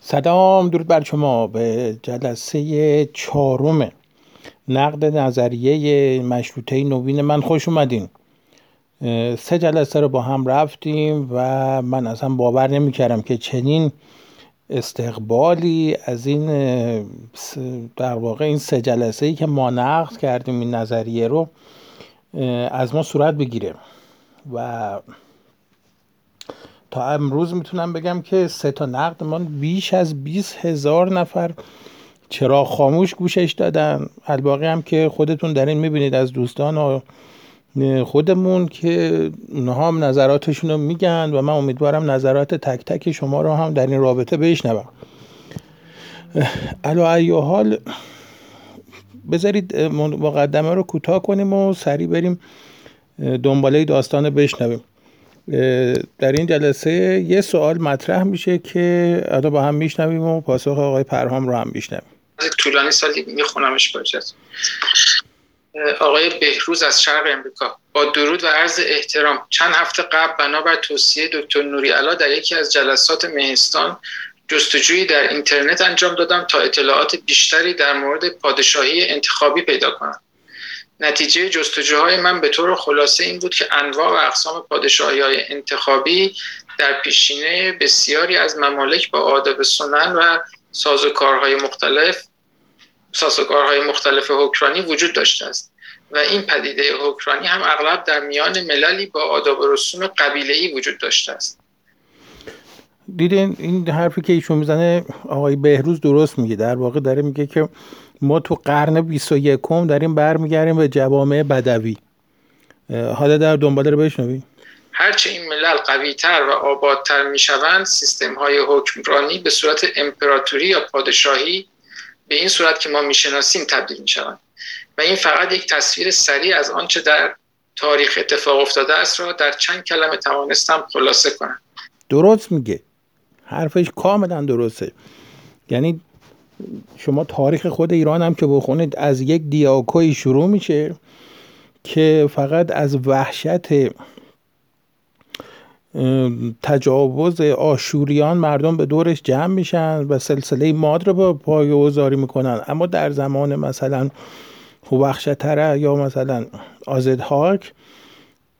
سلام درود بر شما به جلسه چهارم نقد نظریه مشروطه نوین من. خوش اومدین. سه جلسه رو با هم رفتیم و من اصلا باور نمی کردم که چنین استقبالی از این در واقع این سه جلسه ای که ما نقد کردیم این نظریه رو از ما صورت بگیره. و تا امروز می‌تونم بگم که سه تا نقدمان بیش از 20 هزار نفر چرا خاموش گوشش دادن. الباقی هم که خودتون در این می‌بینید از دوستان و خودمون که اونها هم نظراتشون رو میگن و من امیدوارم نظرات تک تک شما رو هم در این رابطه بشنوم. علا ای حال بذارید مقدمه رو کوتاه کنیم و سریع بریم دنباله داستان بشنویم. در این جلسه یه سوال مطرح میشه که الان با هم میشنویم و پاسخ آقای پرهام رو هم میشنویم. طولانی سالی میخونمش باجت آقای بهروز از شرق امریکا. با درود و عرض احترام. چند هفته قبل بنابر توصیه دکتر نوری علا در یکی از جلسات مهستان جستجویی در اینترنت انجام دادم تا اطلاعات بیشتری در مورد پادشاهی انتخابی پیدا کنم. نتیجه جستجوهای من به طور خلاصه این بود که انواع و اقسام پادشاهی های انتخابی در پیشینه بسیاری از ممالک با آداب سنن و سازوکارهای مختلف سازوکارهای مختلف حکرانی وجود داشته است. و این پدیده حکرانی هم اغلب در میان مللی با آداب و رسوم قبیله‌ای وجود داشته است. دیدین این حرفی که ایشون می‌زنه آقای بهروز درست میگه. در واقع داره میگه که ما تو قرن 21 داریم برمیگردیم به جوامع بدوی. حالا در دنباله رو بشنویم هرچه این ملل قویتر و آبادتر می‌شوند سیستم های حکمرانی به صورت امپراتوری یا پادشاهی به این صورت که ما می‌شناسیم تبدیل می‌شوند. و این فقط یک تصویر سریع از آنچه در تاریخ اتفاق افتاده است را در چند کلمه توانستم خلاصه کنم. درست میگه. حرفش کاملا درسته. یعنی شما تاریخ خود ایران هم که بخونید از یک دیاکوی شروع میشه که فقط از وحشت تجاوز آشوریان مردم به دورش جمع میشن و سلسله ماد رو به پای وزاری می‌کنن. اما در زمان مثلا وحشتره یا مثلا آزدهاک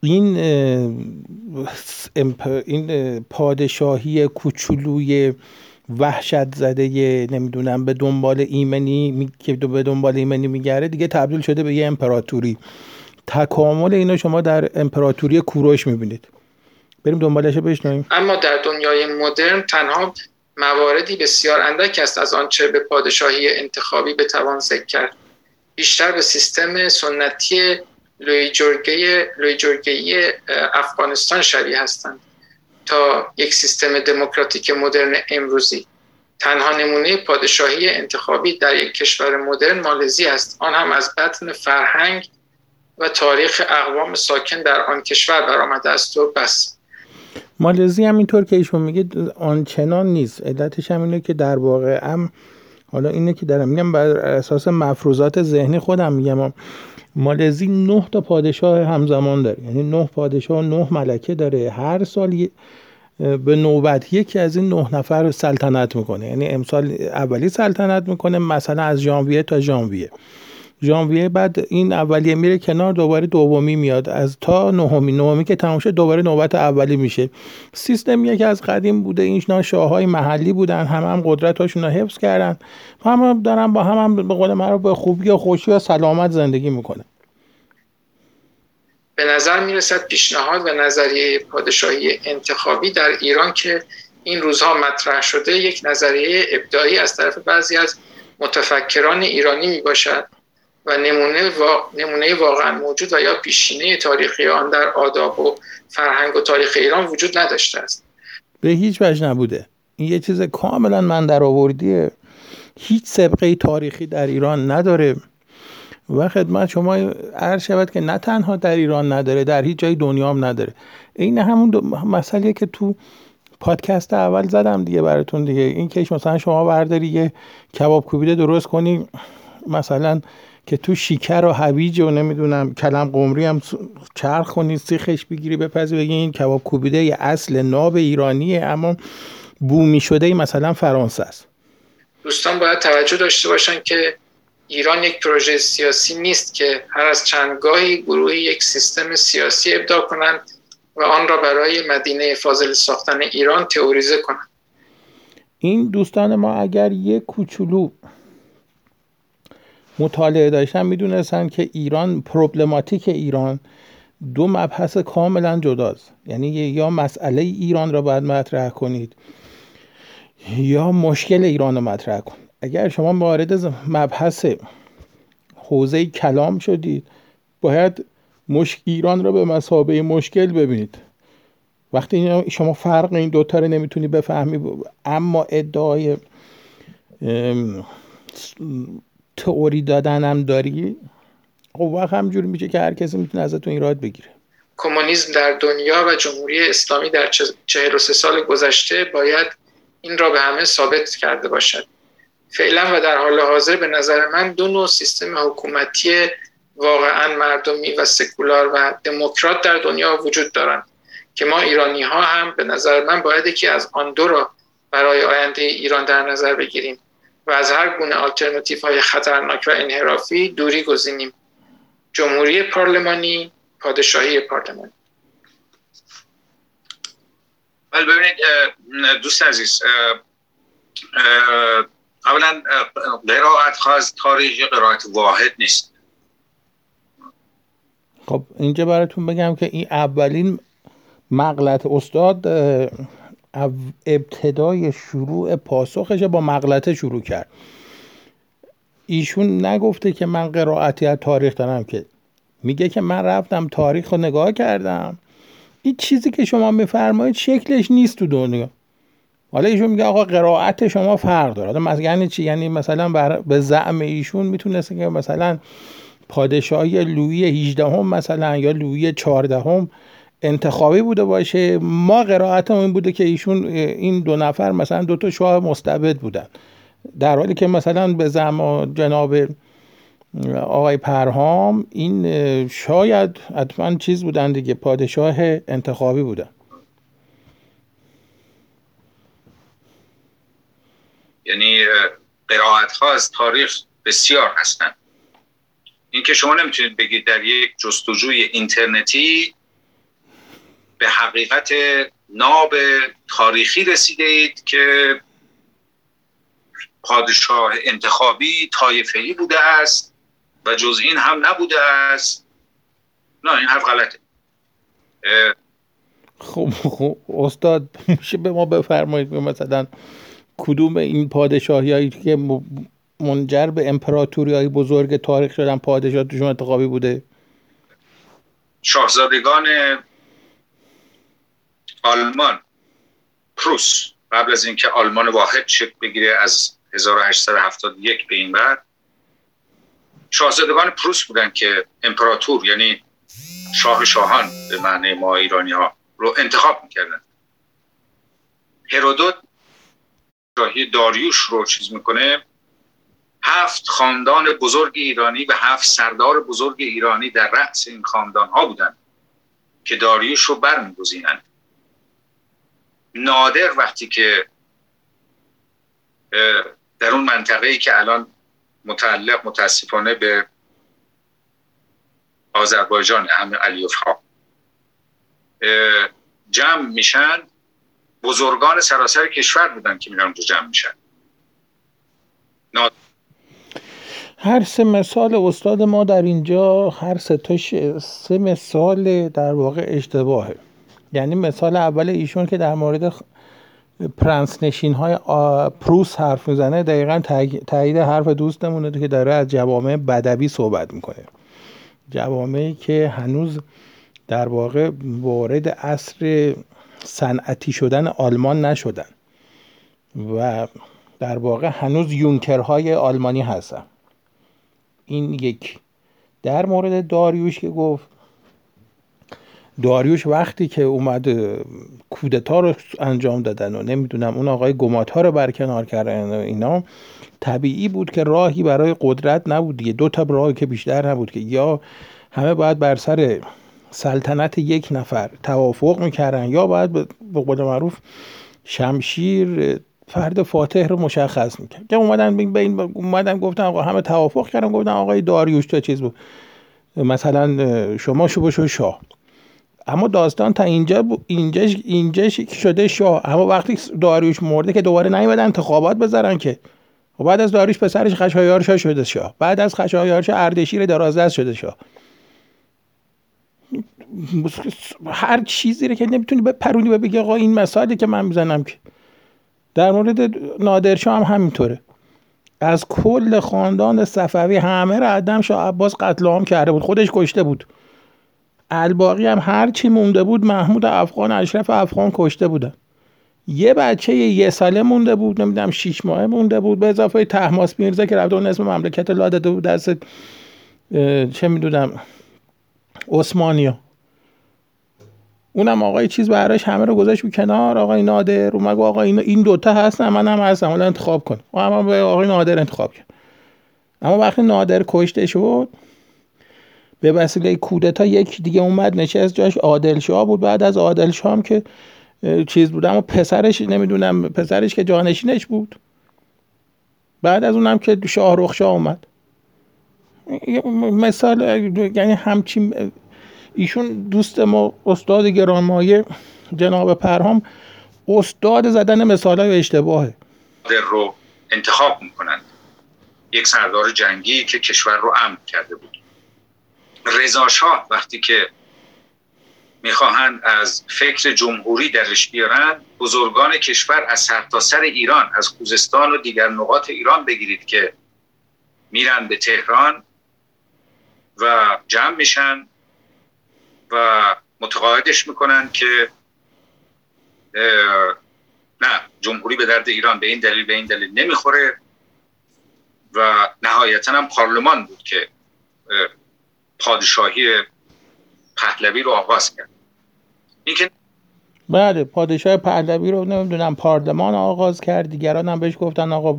این این پادشاهی کوچولوی وحشت زده نمی‌دونم به دنبال ایمنی که به دنبال ایمنی میگره دیگه تبدیل شده به یه امپراتوری. تکامل اینو شما در امپراتوری کوروش می‌بینید. بریم دنبالش بشنویم. اما در دنیای مدرن تنها مواردی بسیار اندک است از آنچه به پادشاهی انتخابی بتوان ذکر کرد. بیشتر به سیستم سنتی لوی افغانستان شبیه هستند. تا یک سیستم دموکراتیک مدرن امروزی. تنها نمونه پادشاهی انتخابی در یک کشور مدرن مالزی است. آن هم از بطن فرهنگ و تاریخ اقوام ساکن در آن کشور برآمده است و بس. مالزی هم اینطور که ایشون میگه آنچنان نیست. علتش هم اینه که در واقع هم حالا اینه که دارم میگم بر اساس مفروضات ذهنی خودم میگم. مالزی نه تا پادشاه همزمان داره. یعنی نه پادشاه نه ملکه داره. هر سال به نوبت یکی از این نه نفر سلطنت می‌کنه. یعنی امسال اولی سلطنت می‌کنه مثلا از ژانویه تا ژانویه. ژانویه بعد این اولیه میره کنار دوباره دومی میاد. از تا نهمی نهمی که تموم شد دوباره نوبت اولی میشه. سیستم که از قدیم بوده این شاههای محلی بودن هم هم قدرتاشون رو حفظ کردن. هم, دارن با هم, هم به قول من به خوبی و خوشی و سلامت زندگی می‌کنه به نظر می‌رسد پیشنهاد و نظریه پادشاهی انتخابی در ایران که این روزها مطرح شده یک نظریه ابداعی از طرف بعضی از متفکران ایرانی می باشد و نمونه, نمونه واقعا موجود و یا پیشینه تاریخی آن در آداب و فرهنگ و تاریخ ایران وجود نداشته است. به هیچ وجه نبوده. این یه چیز کاملا من در آوردیه. هیچ سبقه تاریخی در ایران نداره. و خدمت شما عرض شود که نه تنها در ایران نداره در هیچ جای دنیا هم نداره. این همون مسئله که تو پادکست اول زدم دیگه براتون دیگه. این که مثلا شما برداری یه کباب کوبیده درست کنی مثلا که تو شیکر و هویج و نمی‌دونم کلم قمری هم چرخ کنی سیخش بگیری بپزی بگی این کباب کوبیده یه اصل ناب ایرانیه اما بومی شده مثلا فرانسه است. دوستان باید توجه داشته باشن که ایران یک پروژه سیاسی نیست که هر از چندگاهی گروهی یک سیستم سیاسی ابداع کنند و آن را برای مدینه فاضل ساختن ایران تئوریزه کنند. این دوستان ما اگر یک کوچولو مطالعه داشتن می‌دونستن که ایران پروبلماتیک ایران دو مبحث کاملا جداست. یعنی یا مسئله ایران را باید مطرح کنید یا مشکل ایران رو مطرح کن. اگر شما وارد مبحث حوزه کلام شدید باید مشک ایران را به مسابه مشکل ببینید. وقتی شما فرق این دوتا رو نمی‌تونی بفهمی اما ادعای تئوری دادن هم داری؟ خب وقت همجوری میشه که هر کسی می‌تونه ازتون ایراد بگیره. کمونیسم در دنیا و جمهوری اسلامی در 43 سال گذشته باید این را به همه ثابت کرده باشد. فعلا و در حال حاضر به نظر من دو نوع سیستم حکومتی واقعا مردمی و سکولار و دموکرات در دنیا وجود دارند که ما ایرانی ها هم به نظر من باید که از آن دو را برای آینده ایران در نظر بگیریم. و از هر گونه آلترناتیف های خطرناک و انحرافی دوری گزینیم. جمهوری پارلمانی پادشاهی پارلمانی. ولی ببینید دوست عزیز اولا قرائت خواست تاریخی قرائت واحد نیست. خب اینجا براتون بگم که این اولین مغلط استاد ابتدای شروع پاسخش با مغلطه شروع کرد. ایشون نگفته که من قرائتی از تاریخ دارم که میگه که من رفتم تاریخ رو نگاه کردم. این چیزی که شما میفرمایید شکلش نیست تو دنیا. حالا ایشون میگه آقا قرائت شما فرق داره. مثلا یعنی چی؟ یعنی مثلا بر... به زعم ایشون می‌تونسته که مثلا پادشاهی لویی 18 هم مثلا یا لویی 14 هم انتخابی بوده باشه. ما قرائتمون این بوده که ایشون این دو نفر مثلا دو تا شاه مستبد بودن. در حالی که مثلا به زمان جناب آقای پرهام این شاید حتما چیز بودن دیگه پادشاه انتخابی بودن. یعنی قرائت ها از تاریخ بسیار هستند اینکه شما نمی‌تونید بگید در یک جستجوی اینترنتی به حقیقت ناب تاریخی رسیده اید که پادشاه انتخابی طایفه‌ای بوده است و جز این هم نبوده است. نه این حرف غلطه. خب خب استاد میشه به ما بفرمایید مثلا کدوم این پادشاهی هایی که منجر به امپراتوری های بزرگ تاریخ شدن پادشاه توشون انتخابی بوده؟ شاهزادگان آلمان پروس. قبل از اینکه آلمان واحد شکل بگیره از 1871 به این بعد شاهزادگان پروس بودن که امپراتور یعنی شاه شاهان به معنی ما ایرانی ها رو انتخاب می‌کردن. هرودوت شاهی داریوش رو چیز می‌کنه هفت خاندان بزرگ ایرانی و هفت سردار بزرگ ایرانی در رأس این خاندان ها بودن که داریوش رو برمیگزینند نادر وقتی که در اون منطقه ای که الان متعلق متاسفانه به آذربایجان همه علیوف ها جمع میشن. بزرگان سراسر کشور بودن که میرن اونجا جمع میشن. هر سه مثال استاد ما در اینجا هر سه تاش سه مثال در واقع اشتباهه. یعنی مثال اول ایشون که در مورد پرنس نشین های پروس حرف می‌زنه دقیقا تایید حرف دوستمونه که داره از جوامع بدوی صحبت می‌کنه. جوامعی که هنوز در واقع وارد عصر صنعتی شدن آلمان نشدن و در واقع هنوز یونکرهای آلمانی هستن. این یک. در مورد داریوش که گفت داریوش وقتی که اومد کودتا رو انجام دادن و نمی‌دونم اون آقای گمات رو برکنار کردن و اینا طبیعی بود که راهی برای قدرت نبود دیگه. دو تا راهی که بیشتر نبود که یا همه باید بر سر سلطنت یک نفر توافق می‌کردن یا باید به قول معروف شمشیر فرد فاتح رو مشخص می‌کرد که اومدن به این اومدن گفتن آقا همه توافق کردن گفتن آقای داریوش تو چیز بود. مثلا شما شو بشو شاه. اما داستان تا اینجا اینجاش اینجاش شده شاه. اما وقتی داریوش مرده که دوباره نیومدن انتخابات بذارن که. و بعد از داریوش پسرش خشایار شاه شده شاه. بعد از خشایار شاه اردشیر درازدست شده شاه. هر چیزی رو که نمی‌تونی به پرونی به بگی آقا این مسائلی که من می‌زنم که. در مورد نادرشاه هم همینطوره. از کل خاندان صفوی همه را عدم شاه عباس قتل عام کرده بود. خودش کشته بود. الباقی هم هر چی مونده بود محمود افغان اشرف افغان کشته بودن. یه بچه یه ساله مونده بود نمی‌دونم شیش ماه مونده بود به اضافه تحماس میرزا که رفته اون اسم مملکت لا داده بود دست چه می‌دونم عثمانیا اونم آقای چیز براش همه رو گذاشت بود کنار آقای نادر اومد آقا این این دوتا هستن من هم هستم حالا انتخاب کن. اما به آقای نادر انتخاب کرد. اما وقتی نادر کشته شد به وسیله کودتا یک دیگه اومد نشست جاش عادل شاه بود. بعد از عادل شاه هم که چیز بود اما پسرش نمی‌دونم پسرش که جانشینش بود. بعد از اونم که شاهرخ شاه اومد. مثال یعنی همچین ایشون دوست ما استاد گرانمایه جناب پرهام استاد زدن مثال های اشتباهه رو انتخاب می‌کنند یک سردار جنگی که کشور رو امن کرده بود. رضا شاه وقتی که می‌خواهند از فکر جمهوری درش بیارن بزرگان کشور از سرتاسر سر ایران از خوزستان و دیگر نقاط ایران بگیرید که میرن به تهران و جمع میشن و متقاعدش می‌کنن که نه جمهوری به درد ایران به این دلیل به این دلیل نمی‌خوره. و نهایتا هم پارلمان بود که پادشاهی پهلوی رو آغاز کرد. این که بله پادشاه پهلوی رو نمی‌دونم پارلمان آغاز کرد. دیگران هم بهش گفتن آقا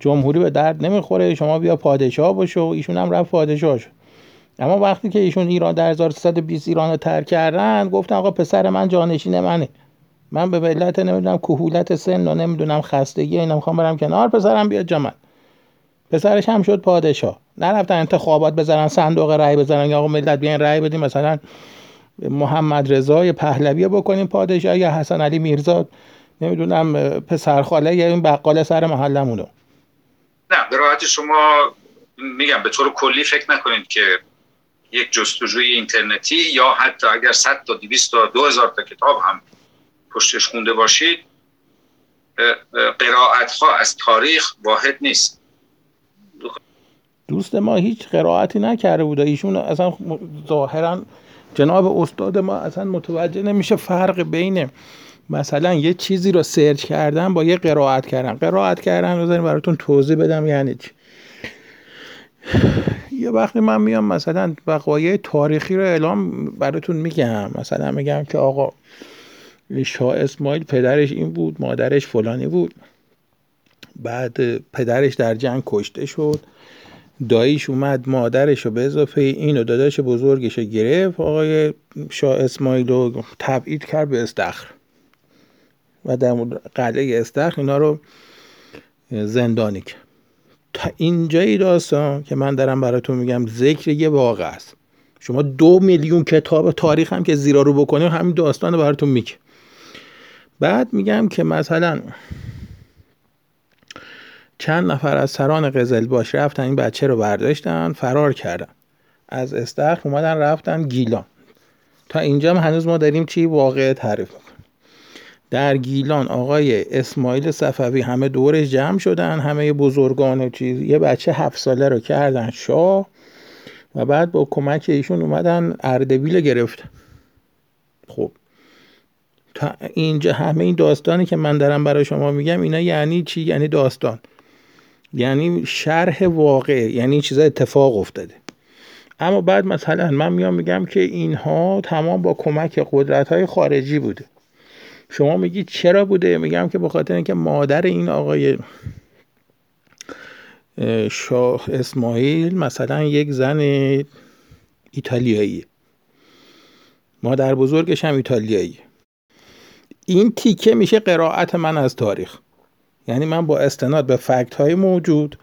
جمهوری به درد نمی‌خوره شما بیا پادشاه باشو ایشون هم رفت پادشاه شد. اما وقتی که ایشون ایران در 1320 ایران رو ترک کردن گفتن آقا پسر من جانشین منه. من به ملت نمی‌دونم کهولت سن و نمی‌دونم خستگی اینا می‌خوام برم کنار پسرم بیاد جا پسرش هم شد پادشاه. نرفتن انتخابات بزنن صندوق رأی بزنن یا آقا ملت بیاین رأی بدیم مثلا محمد رضا پهلوی بکنیم پادشاه یا حسن علی میرزا نمی‌دونم پسر خاله یا این بقال سر محلمونو نه به راحت شما میگم به طور کلی فکر نکنید که یک جستجوی اینترنتی یا حتی اگر 100 تا 200 تا 2000 تا کتاب هم پشتش خونده باشید قرائت ها از تاریخ واحد نیست. دوست ما هیچ قرائتی نکرده بود ایشون اصلا ظاهرا جناب استاد ما اصلا متوجه نمیشه فرق بین مثلا یه چیزی رو سرچ کردن با یه قرائت کردن. قرائت کردن رو براتون توضیح بدم یعنی چی. یه وقتی من میام مثلا وقایع تاریخی رو اعلام براتون میگم. مثلا میگم که آقا شاه اسماعیل پدرش این بود مادرش فلانی بود. بعد پدرش در جنگ کشته شد. داییش اومد مادرش رو به اضافه این و داداش بزرگش رو گرفت. آقای شاه اسماعیل رو تبعید کرد به استخر. و در قلعه استخر اینا رو زندانی کرد. تا اینجای داستان که من دارم براتون میگم ذکر یه واقع است. شما دو میلیون کتاب تاریخ هم که زیرا رو بکنیم همین داستان براتون میگه. بعد میگم که مثلا چند نفر از سران قزل باش رفتن این بچه رو برداشتن فرار کردن. از استخر اومدن رفتن گیلان. تا اینجا هنوز ما داریم چی؟ واقع تعریف در گیلان آقای اسماعیل صفوی همه دورش جمع شدن همه بزرگان و چیز. یه بچه هفت ساله رو کردن شاه و بعد با کمک ایشون اومدن اردبیل گرفت خب. تا اینجا همه این داستانی که من دارم برای شما میگم اینا یعنی چی؟ یعنی داستان. یعنی شرح واقع یعنی چیزا اتفاق افتاده. اما بعد مثلا من میام میگم که اینها تمام با کمک قدرت های خارجی بوده. شما میگید چرا بوده؟ میگم که به خاطر اینکه مادر این آقای شاه اسماعیل مثلا یک زن ایتالیایی. مادر بزرگش هم ایتالیایی. این تیکه میشه قرائت من از تاریخ. یعنی من با استناد به فکت های موجود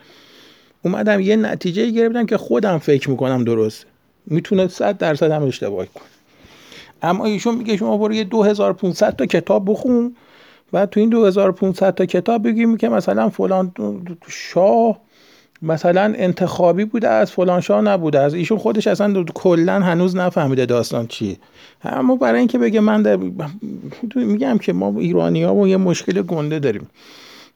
اومدم یه نتیجه گرفتم که خودم فکر می‌کنم درست می‌تونه صد درصد هم اشتباه کن اما ایشون میگه شما برو یه 2500 تا کتاب بخون و تو این 2500 تا کتاب بگیم که مثلا فلان شاه مثلا انتخابی بوده از فلان شاه نبوده. از ایشون خودش اصلا کلا هنوز نفهمیده داستان چیه. اما برای اینکه بگه من میگم که ما ایرانی ها یه مشکل گنده داریم.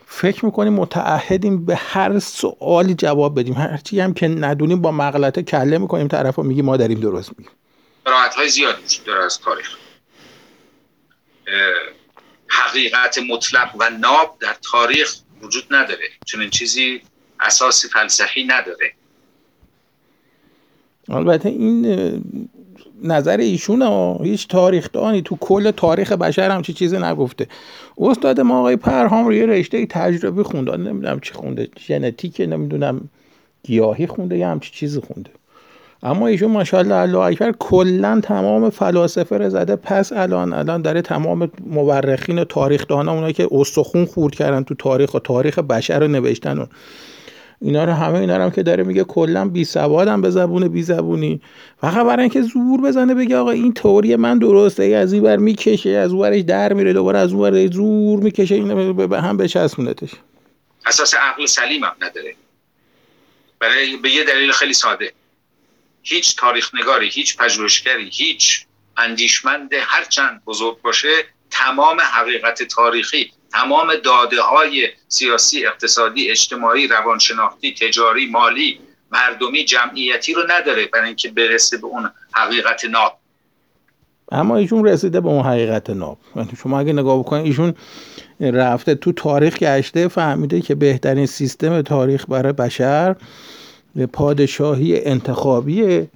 فکر می‌کنیم متعهدیم به هر سوالی جواب بدیم؟ هرچی هم که ندونیم با مغلطه کله می‌کنیم طرف میگی ما داریم درست میگیم. راحت های زیاد داره از تاریخ حقیقت مطلق و ناب در تاریخ وجود نداره. چون این چیزی اساس فلسفی نداره. البته این نظر ایشون ها هیچ تاریخ دانی تو کل تاریخ بشر هم چی چیزی نگفته. استاد ما آقای پرهام روی رشته تجربی خونده. نمی‌دونم چی خونده ژنتیک نمی‌دونم گیاهی خونده یا همچی چیزی خونده. اما ایشون ماشاءالله الله اکبر کلا تمام فلاسفه رو زده. پس الان الان داره تمام مورخین و تاریخ دانا اونایی که استخون خورد کردن تو تاریخ و تاریخ بشر رو نوشتن و اینا رو همه اینا هم که داره میگه کلا بی سوادم به زبون بی زبونی. فقط برای اینکه زور بزنه بگه آقا این تئوری من درسته از این بر می‌کشه از اون ورش در میره دوباره از اون ور زور می‌کشه اینو به هم بچسبونتش. اساس عقل سلیم هم نداره. برای به یه دلیل خیلی ساده. هیچ تاریخ نگاری هیچ پژوهشگری هیچ اندیشمند هرچند بزرگ باشه تمام حقیقت تاریخی تمام داده های سیاسی اقتصادی اجتماعی روانشناختی تجاری مالی مردمی جمعیتی رو نداره برای اینکه برسه به اون حقیقت ناب. اما ایشون رسیده به اون حقیقت ناب. یعنی شما اگه نگاه بکنید ایشون رفته تو تاریخ گشته فهمیده که بهترین سیستم تاریخ برای بشر پادشاهی انتخابیه.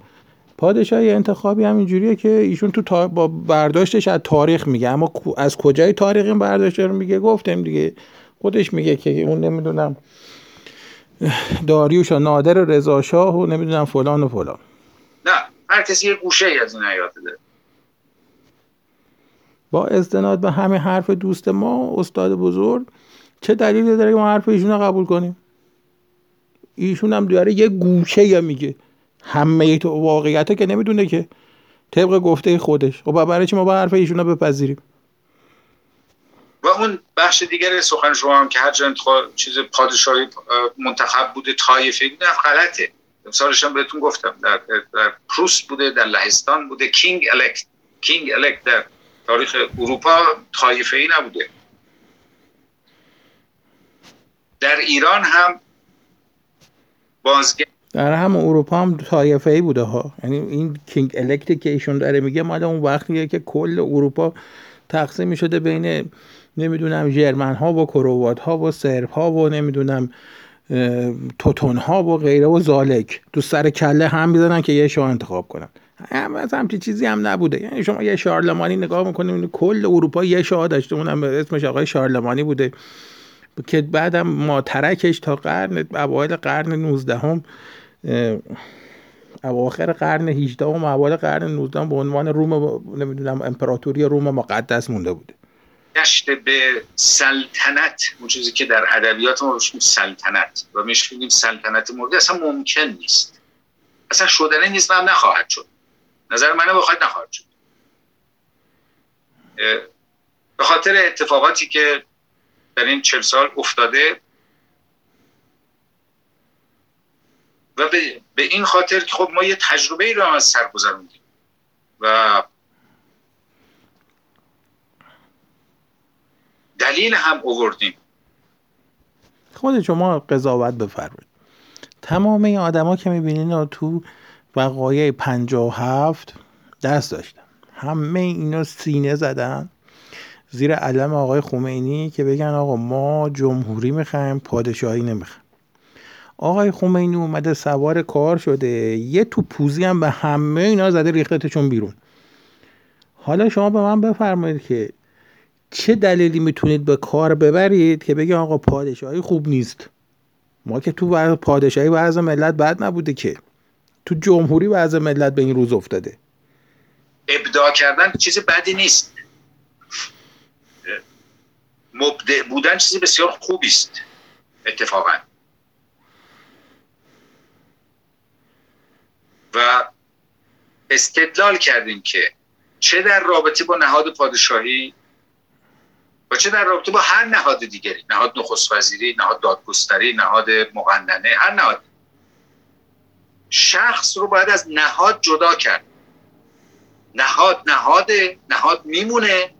پادشاهی انتخابی هم اینجوریه که ایشون تو با برداشتش از تاریخ میگه. اما از کجای تاریخ این برداشت رو میگه؟ گفتیم دیگه. خودش میگه که اون نمی‌دونم داریوش و نادر رضا شاه و نمی‌دونم فلان و فلان. نه هر کسی یه گوشه ای از این حیات داره. با استناد به همه حرف دوست ما استاد بزرگ چه دلیلی داره که ما حرف ایشون رو قبول کنیم؟ ایشون هم داره یه گوشه یا میگه. همه تو واقعیت که نمی‌دونه که. طبق گفته خودش. خب برای چی ما با حرف ایشون رو بپذیریم؟ و اون بخش دیگر سخن شما هم که هر جا چیز پادشاهی منتخب بوده طایفه بوده غلطه. مثالش هم بهتون گفتم. در, در پروست بوده در لهستان بوده. کینگ الکت کینگ الکت در تاریخ اروپا طایفه ای نبوده. در ایران هم بازگشت در هم اروپا هم طایفه ای بوده ها. یعنی این کینگ الکت که ایشون داره میگه مال اون وقتیه که کل اروپا تقسیم شده بین نمی‌دونم جرمن ها و کروات ها و سرب ها و نمی‌دونم توتون ها و غیره و زالک. تو سر کله هم می‌زنن که یه شاه انتخاب کنن. هم از همچی چیزی هم نبوده. یعنی شما یه شارلمانی نگاه می‌کنید کل اروپا یه شاه داشته. اونم اسمش آقای شارلمانی بوده. که بعدم ما ترکش تا قرن اوایل قرن 19 هم اواخر قرن 18 و اوایل قرن 19 به عنوان روم نمی‌دونم امپراتوری روم مقدس مونده بوده گشت به سلطنت اون چیزی که در ادبیات ما روش سلطنت و میش میگیم سلطنت مورد اصلا ممکن نیست. اصلا شدنه نیست و هم نخواهد شد. نظر منه بخواهد نخواهد شد. به خاطر اتفاقاتی که در این چل سال افتاده. و به, به این خاطر که خب ما یه تجربه ای رو از سر گذروندیم. و دلیل هم اووردیم خود شما قضاوت بفرمایید. تمام این آدما که می‌بینین تو وقایع هفت دست داشتن. همه اینا سینه زدن. زیر علم آقای خمینی که بگن آقا ما جمهوری می‌خوایم پادشاهی نمی‌خوایم. آقای خمینی اومده سوار کار شده یه تو پوزی هم به همه اینا زده ریختشون بیرون. حالا شما به من بفرمایید که چه دلیلی می‌تونید به کار ببرید که بگی آقا پادشاهی خوب نیست؟ ما که تو پادشاهی وضع ملت بد نبوده که. تو جمهوری وضع ملت به این روز افتاده. ابداع کردن چیز بدی نیست. مبدع بودن چیزی بسیار خوبی است. اتفاقا. و استدلال کردیم که چه در رابطه با نهاد پادشاهی و چه در رابطه با هر نهاد دیگری نهاد نخست وزیری نهاد دادگستری نهاد مقننه هر نهاد. شخص رو باید از نهاد جدا کرد. نهاد نهاد نهاد میمونه.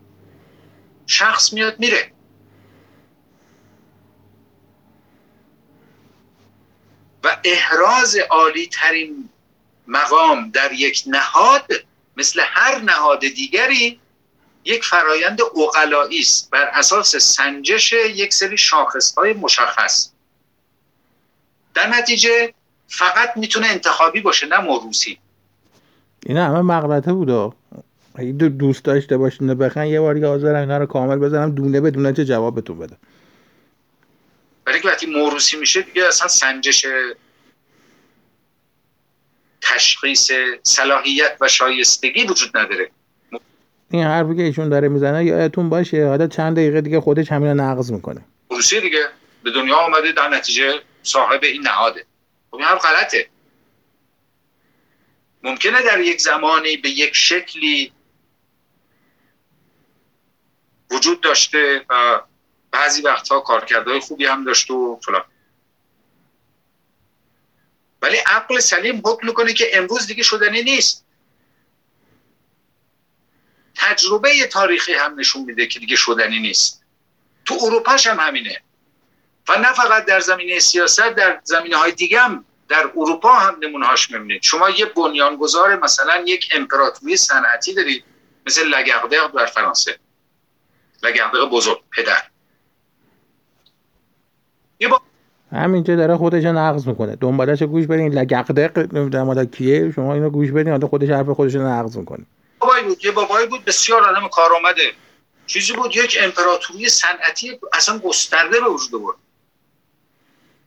شخص میاد میره. و احراز عالی ترین مقام در یک نهاد مثل هر نهاد دیگری یک فرایند اقلایی است. بر اساس سنجش یک سری شاخصهای مشخص. در نتیجه فقط می‌تونه انتخابی باشه نه موروسی این همه مغلطه بوده اگه دوست داشته باشین بخن یه بار حاضرم اینا رو کامل بزنم دونه به دونه چه جوابتون بده برای وقتی موروسی میشه دیگه اصلا سنجش تشخیص صلاحیت و شایستگی وجود نداره. این حرفی که ایشون داره می‌زنه یادتون باشه حالا چند دقیقه دیگه خودش همین نقض می‌کنه. روسیه دیگه به دنیا آمده در نتیجه صاحب این نهاده. خب این حرف غلطه. ممکنه در یک زمانی به یک شکلی وجود داشته و بعضی وقتها کارکردهای خوبی هم داشته و فلان. ولی عقل سلیم حکم می‌کنه که امروز دیگه شدنی نیست. تجربه تاریخی هم نشون میده که دیگه شدنی نیست. تو اروپاش هم همینه. و نه فقط در زمینه سیاست در زمینه های دیگه هم در اروپا هم نمونهاش می‌بینید. شما یه بنیانگذار مثلا یک امپراتوری صنعتی دارید مثل لگردق در فرانسه. لگردق بزرگ پدر. یه با... همینجا داره خودش نقض می‌کنه. دنبالش گوش بدین. لگردق نمی‌دونم کیه. شما اینو گوش بدین حالا خودش حرف خودش نقض می‌کنه. بابایی بود یه بابایی بود بسیار آدم کارآمده. چیزی بود یک امپراتوری صنعتی اصلا گسترده به وجود آورد.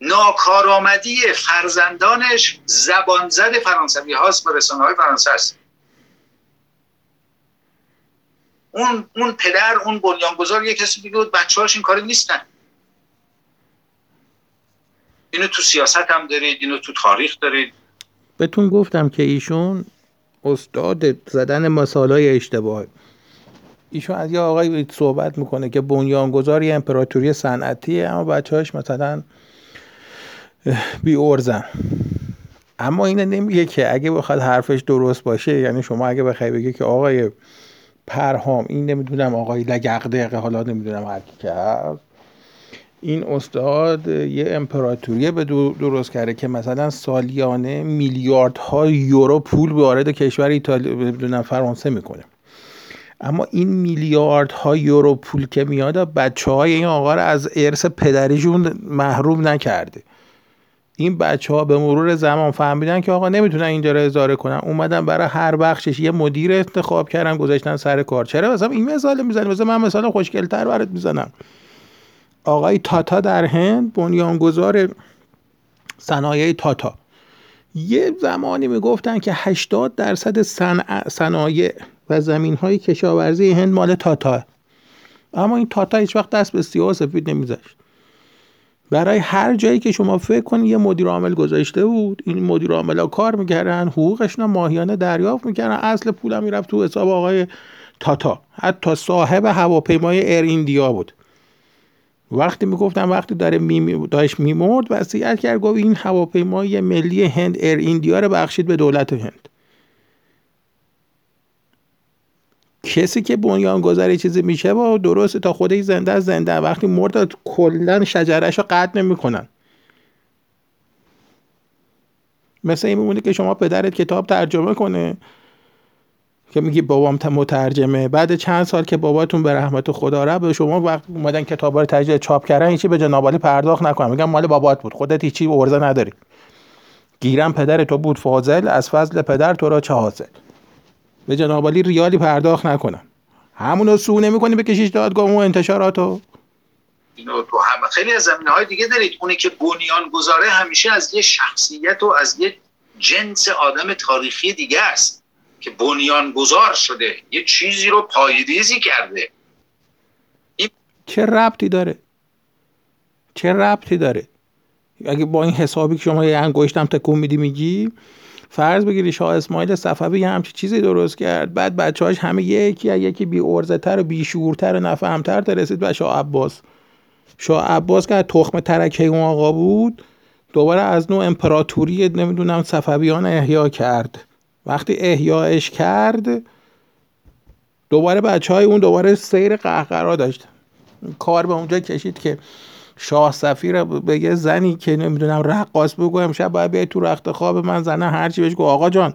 ناکارآمدی فرزندانش زبان زد فرانسوی هاست و رسانه های فرانسه است. اون اون پدر اون بنیانگذار یه کسی دیگه بود بچه هاش این کاری نیستن. اینو تو سیاست هم دارید اینو تو تاریخ دارید. بهتون گفتم که ایشون استاد زدن مسائل اشتباه ایشون از یه آقای صحبت می‌کنه که بنیانگذار یه امپراتوری صنعتیه اما بچه‌هاش مثلا بی ارزن. اما اینه نمیگه که اگه بخواد حرفش درست باشه یعنی شما اگه بخوای بگی که آقای پرهام این نمی‌دونم آقای لگقدقه حالا نمی‌دونم هر که هست. این استاد یه امپراتوری به درست کرده که مثلا سالیانه میلیاردها یورو پول وارد کشور ایتالیا فرانسه می‌کنه. اما این میلیاردها یورو پول که میاد بچه های این آقا رو از ارث پدریشون محروم نکرده. این بچه ها به مرور زمان فهمیدن که آقا نمی‌تونن اینجا رو اضاره کنن. اومدن برای هر بخشش یه مدیر انتخاب کردن گذاشتن سر کار. چرا؟ مثلا این مثال می‌زنه. مثلا من مثلا خوشگلتر برات می‌زنم. آقای تاتا در هند بنیانگذار صنایع تاتا. یه زمانی می‌گفتن که 80 درصد صنایع و زمین های کشاورزی هند مال تاتا. اما این تاتا هیچ وقت دست به سیاه سفید نمیذاشت. برای هر جایی که شما فکر کنید یه مدیر عامل گذاشته بود این مدیر عامل ها کار می‌کردن حقوقشون ماهیانه دریافت می‌کردن اصل پولم می‌رفت تو حساب آقای تاتا. حتی صاحب هواپیمای ایر ایندیا بود. وقتی می‌گفتم وقتی داره می داشت میمرد وصیت کرد گفت این هواپیمای ملی هند ایر ایندیا رو بخشید به دولت هند. کسی که بنیان گذاری چیزی میشه با درسته تا خودش زنده زنده. وقتی مرد کلا شجرش رو قطع نمی‌کنن. مثل این میمونه که شما پدرت کتاب ترجمه کنه. که میگی بابام مترجمه. بعد چند سال که باباتون به رحمت خدا را به شما وقت اومدن کتابا رو تجدید چاپ کردن هیچی به جنابالی پرداخت نکنم میگم مال بابات بود. خودت هیچی ارزه نداری. گیرم پدر تو بود فاضل از فضل پدر تو را چه حاصل به جنابالی ریالی پرداخت نکنم همونو سو نمی‌کنی بکشیش دادگاه و انتشاراتو؟ اینو تو هم خیلی از زمینه های دیگه دارید. اونی که بنیان گذاره همیشه از یه شخصیت و از یه جنس آدم تاریخی دیگه است. که بنیان گذار شده یه چیزی رو پایریزی کرده. این چه ربطی داره؟ چه ربطی داره؟ اگه با این حسابی که شما یه انگشتم تکون میدی میگی فرض بگیری شاه اسماعیل صفوی یه همچی چیزی درست کرد بعد بچه‌هاش همه یکی یکی بی ارزه تر و بی شعورتر و نفهمتر رسید به شاه عباس. شاه عباس که تخم ترکه اون آقا بود دوباره از نوع امپراتوری نمی‌دونم صفویان احیا کرد. وقتی احیاش کرد دوباره بچه های اون دوباره سیر قهقرا داشت. کار به اونجا کشید که شاه سفیر به یه زنی که نمی‌دونم رقاص بگو امشب باید بیای تو رخت خواب من زنه هرچی بهش گفت آقا جان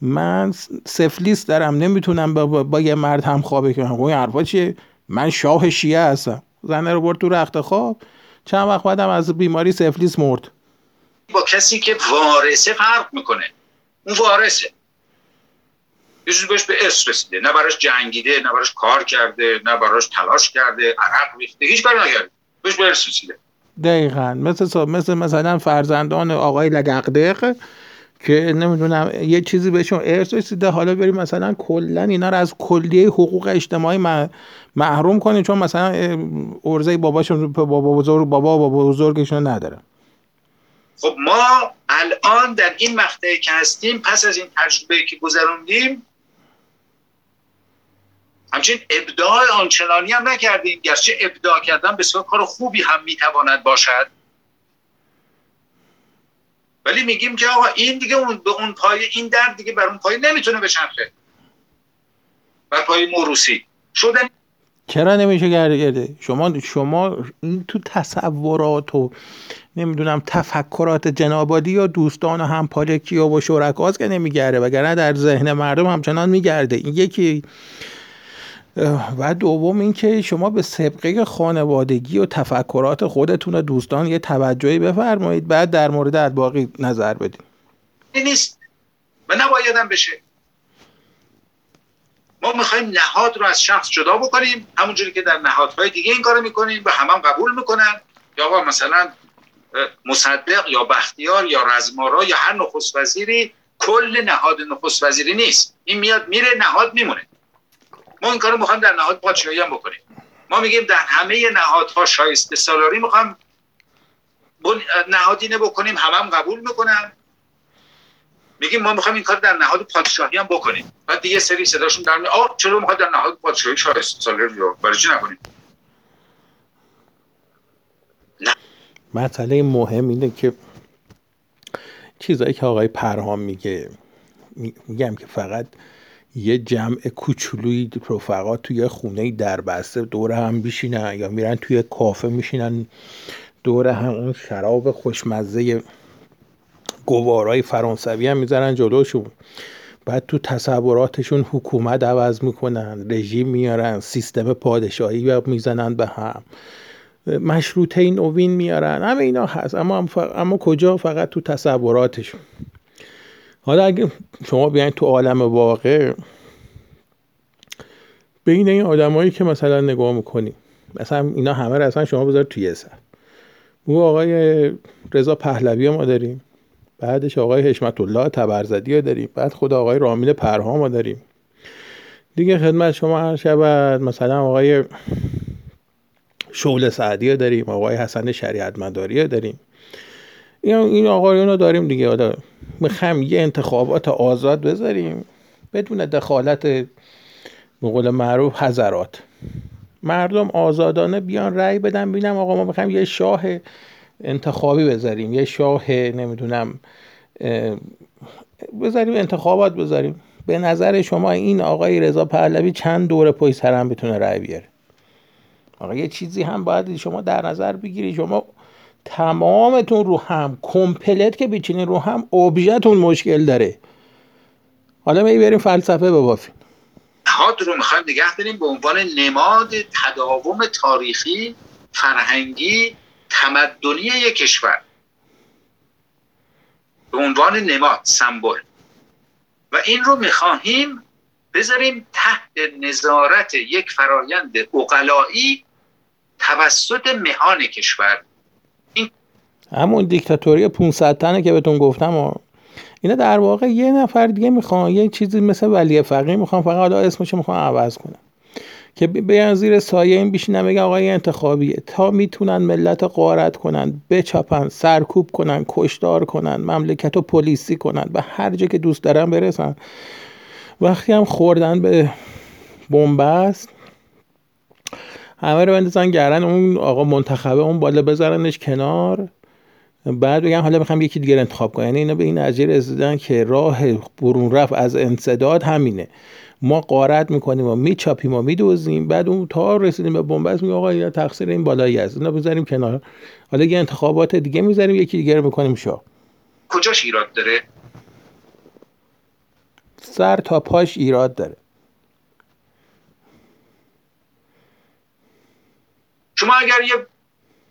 من سفلیس دارم نمی‌تونم با, با, یه مرد هم خوابه کنم این حرفا چیه؟ من شاه شیعه هستم. زنه رو برد تو رخت خواب چند وقت بعدم از بیماری سفلیس مرد. با کسی که وارثه فرق می‌کنه. اون وارثه. یه چیزی بهش به ارث رسیده. نه براش جنگیده نه براش کار کرده نه براش تلاش کرده عرق ریخته. هیچ کار نکرده. بهش به ارث رسیده. دقیقا. مثل مثل مثلا فرزندان آقای لگقدق که نمی‌دونم یه چیزی بهشون ارث رسیده. حالا بریم مثلا کلا اینا رو از کلیه حقوق اجتماعی محروم کنیم چون مثلا ارزه باباشون بابا بزرگ بابا بابا بزرگشون نداره. خب ما الان در این مقطعی که هستیم پس از این تجربه که گذروندیم همچنین ابداع آنچنانی هم نکردیم. گرچه ابداع کردن بسیار کار خوبی هم می‌تواند باشد. ولی میگیم که آقا این دیگه اون به اون پای این درد دیگه بر اون پای نمی‌تونه بچرخه. بر پای موروسی شدن چرا نمیشه گرده شما شما این تو تصورات و نمی‌دونم تفکرات جنابادی یا دوستان و همپالکی و شرکاست که نمیگرده. وگرنه در ذهن مردم همچنان میگرده. این یکی و دوم اینکه شما به سبقه خانوادگی و تفکرات خودتون و دوستان یه توجهی بفرمایید بعد در مورد باقی نظر بدید نیست. و نبایدم بشه. ما می‌خوایم نهاد رو از شخص جدا بکنیم همونجوری که در نهادهای دیگه این کارو می‌کنیم و همم هم قبول می‌کنن. یا آقا مثلا مصدق یا بختیار یا رزمارا یا هر نخست وزیری کل نهاد نخست وزیری نیست. این میاد میره نهاد میمونه. ما این کارو می‌خوایم در نهاد پادشاهی هم بکنیم. ما میگیم در همه نهادها شایسته سالاری می‌خوام نهادینه بکنیم همم هم قبول می‌کنن. میگیم ما می‌خوایم این کار در نهاد پادشاهی هم بکنیم. بعد دیگه سری صداشون در آ چرا می‌خواد در نهاد پادشاهی شایسته سالاری رو برای چی نکنیم مسئله مهم اینه که چیزایی که آقای پرهام میگه میگم که فقط یه جمع کوچولوی رفقا توی خونه در بسته دور هم بشینن یا میرن توی کافه میشینن. دور هم اون شراب خوشمزه گوارای فرانسوی هم می‌ذارن جلوشون. بعد تو تصوراتشون حکومت عوض می‌کنن رژیم میارن سیستم پادشاهی می‌زنن به هم. مشروطه این میارن. همه اینا هست. اما اما کجا؟ فقط تو تصوراتشون. حالا اگه شما بیاین تو عالم واقع بین این آدمایی که مثلا نگاه می‌کنیم مثلا اینا همه رو اصلا شما بذار توی سر. او آقای رضا پهلوی ما داریم بعدش آقای حشمت الله تبرزدی داریم بعد خود آقای رامین پرها ما داریم. دیگه خدمت شما هر شود مثلا آقای شغل سعدی داریم آقای حسن شریعت مداری داریم. این این آقایون رو داریم دیگه حالا می‌خوایم یه انتخابات آزاد بذاریم بدون دخالت به قول معروف حضرات. مردم آزادانه بیان رأی بدن ببینم آقا ما می‌خوایم یه شاه انتخابی بذاریم یه شاه نمی‌دونم بذاریم انتخابات بذاریم. به نظر شما این آقای رضا پهلوی چند دور پای سرم بتونه رأی بیاره؟ آقا یه چیزی هم باید شما در نظر بگیری شما تمامتون رو هم کمپلت که بچینین رو هم اوبژتون مشکل داره. حالا می بریم فلسفه ببافیم. نهاد رو می‌خوایم نگه داریم به عنوان نماد تداوم تاریخی فرهنگی تمدنی یک کشور. به عنوان نماد سمبل. و این رو می‌خواهیم بذاریم تحت نظارت یک فرایند اقلایی توسط مهان کشور. همون دیکتاتوری 500 تنه که بهتون گفتم و اینا در واقع یه نفر دیگه می‌خوان یه چیزی مثل ولی فقیه می‌خوان فقط حالا اسمش می‌خوان عوض کنم که بیان زیر سایه این بیشینم بگن آقای انتخابیه. تا می‌تونن ملت قارت کنن بچپن سرکوب کنن کشدار کنن مملکت رو پلیسی کنن به هر جا که دوست دارن برسن. وقتی هم خوردن به بنبست همه رو بندازن گردن اون آقا منتخبه اون بالا بذارنش کنار. بعد بگم حالا می‌خوام یکی دیگر انتخاب کنم. یعنی اینا به این نظیر رسیدن که راه برون رفت از انصداد همینه. ما قارت می‌کنیم و میچاپیم و میدوزیم. بعد اون تا رسیدیم به بنبست میگه آقا اینا تقصیر این بالایی است. اینا بذاریم کنار. حالا یه انتخابات دیگه می‌ذاریم یکی دیگه رو می‌کنیم شاه کجاش ایراد داره؟ سر تا پاش ایراد داره. شما اگر یه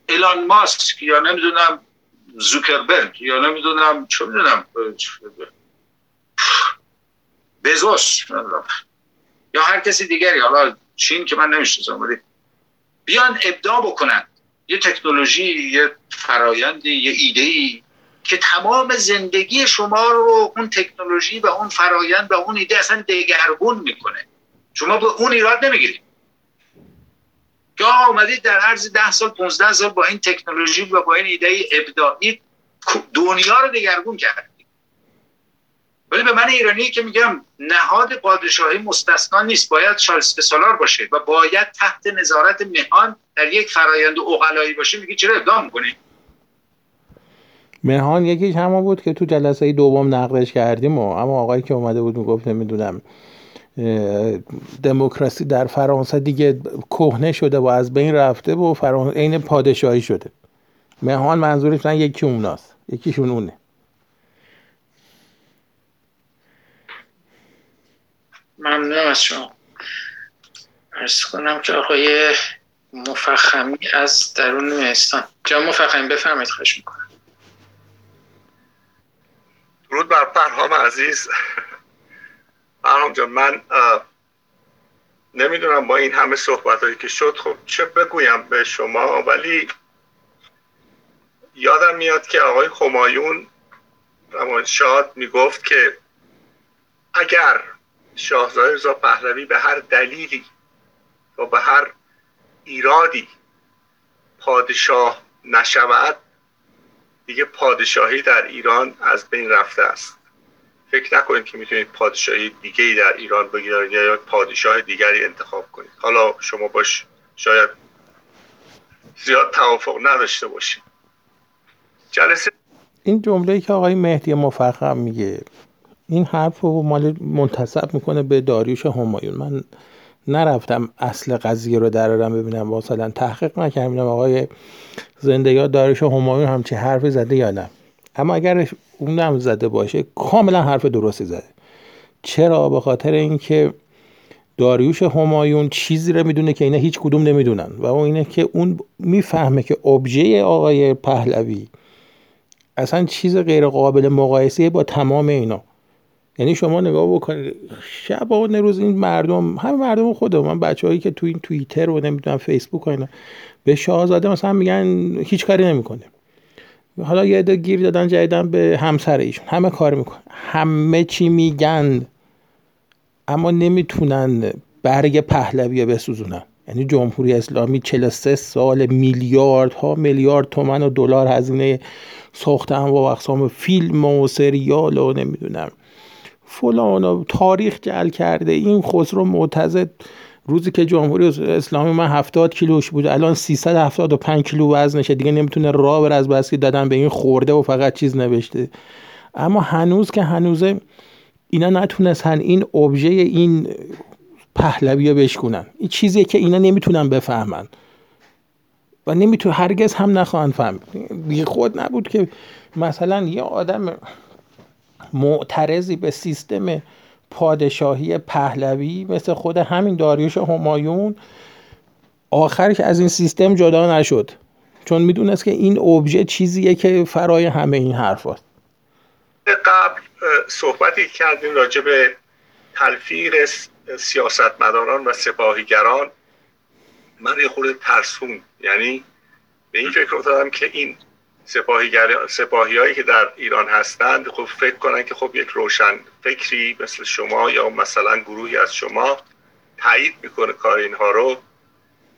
ایلان ماسک یا نمی‌دونم زوکربرگ یا نمی‌دونم چه می‌دونم بزوس یا هر کسی دیگری حالا چین که من نمی‌شناسم ولی بیان ابداع بکنن. یه تکنولوژی یه فرایندی یه ایده ای که تمام زندگی شما رو اون تکنولوژی و اون فرایند و اون ایده اصلا دگرگون می‌کنه. شما به اون ایراد نمی‌گیرید. که آمدید در عرض ده سال 15 سال با این تکنولوژی و با این ایده ابداعی دنیا رو دگرگون کرد ولی به من ایرانی که میگم نهاد پادشاهی مستثنا نیست. باید شالسته سالار باشه و باید تحت نظارت مهان در یک فرایند اقلایی باشه. میگه چرا اقدام می‌کنی؟ مهان یکیش همون بود که تو جلسه دوم نقدش کردیم و اما آقایی که اومده بود می‌گفت نمی‌دونم. دموکراسی در فرانسه دیگه کهنه شده و از بین رفته و فرانسه عین پادشاهی شده. مهان منظورش نه یکی اوناست. یکیشون اونه. ممنونم از شما. ارز کنم که آقای مفخمی از درون مهستان. جا مفخمی بفرمایید خواهش می‌کنم. درود بر پرهام عزیز. پرهام جان من نمی‌دونم با این همه صحبت هایی که شد خب چه بگویم به شما؟ ولی یادم میاد که آقای خمایون شاد می‌گفت که اگر شاهزاده رضا پهلوی به هر دلیلی و به هر ایرادی پادشاه نشود دیگه پادشاهی در ایران از بین رفته است. فکر نکنید که می‌تونید پادشاهی دیگه در ایران بگیرید یا پادشاه دیگری انتخاب کنید. حالا شما باش شاید زیاد توافق نداشته باشید. جلسه این جمله که آقای مهدی مفخم میگه این حرف رو مال منتصب می‌کنه به داریوش همایون. من نرفتم اصل قضیه رو درارم ببینم. مثلا تحقیق نکردم آقای زنده یا داریوش همایون همچی حرفی زده یا نه. اما اگر اونم زده باشه کاملا حرف درستی زده. چرا؟ به خاطر اینکه داریوش همایون چیزی رو می‌دونه که اینا هیچ کدوم نمی‌دونن. و اون اینه که اون می‌فهمه که ابژه آقای پهلوی اصلا چیز غیر قابل مقایسه با تمام اینا. یعنی شما نگاه بکنید شبانه روز این مردم همه مردم خودم من بچههایی که تو این توییتر و نمی‌دونم فیسبوک و اینا به شاهزاده مثلا میگن هیچ کاری نمی‌کنه. حالا یه عده گیر دادن جدیدن به همسر ایشون. همه کار می‌کنن. همه چی میگن. اما نمی‌تونن برگ پهلوی بسوزونن. یعنی جمهوری اسلامی 43 سال میلیارد ها میلیارد تومن و دلار هزینه ساختن و اقسام فیلم و سریال و نمی‌دونم. فلان و تاریخ جل کرده. این خسرو معتزد روزی که جمهوری اسلامی من 70 کیلوش بود الان 375 کیلو وزنشه. دیگه نمی‌تونه راه بر از بس دادن به این خورده و فقط چیز نوشته. اما هنوز که هنوزه اینا نتونستن این ابژه این پهلوی رو بشکنن این چیزیه که اینا نمی‌تونن بفهمن. و نمی‌تونه هرگز هم نخواهند فهم بی خود نبود که مثلا یه آدم معترضی به سیستم پادشاهی پهلوی مثل خود همین داریوش همایون آخرش از این سیستم جدا نشد. چون می‌دونست که این ابژه چیزیه که فرای همه این حرف هست. قبل صحبتی کردیم راجع به تلفیق سیاستمداران و سپاهیگران. من یه خورده ترسون یعنی به این فکر افتادم که این سپاهی هایی که در ایران هستند خب فکر کنن که خب یک روشن فکری مثل شما یا مثلا گروهی از شما تایید می‌کنه کار اینها رو.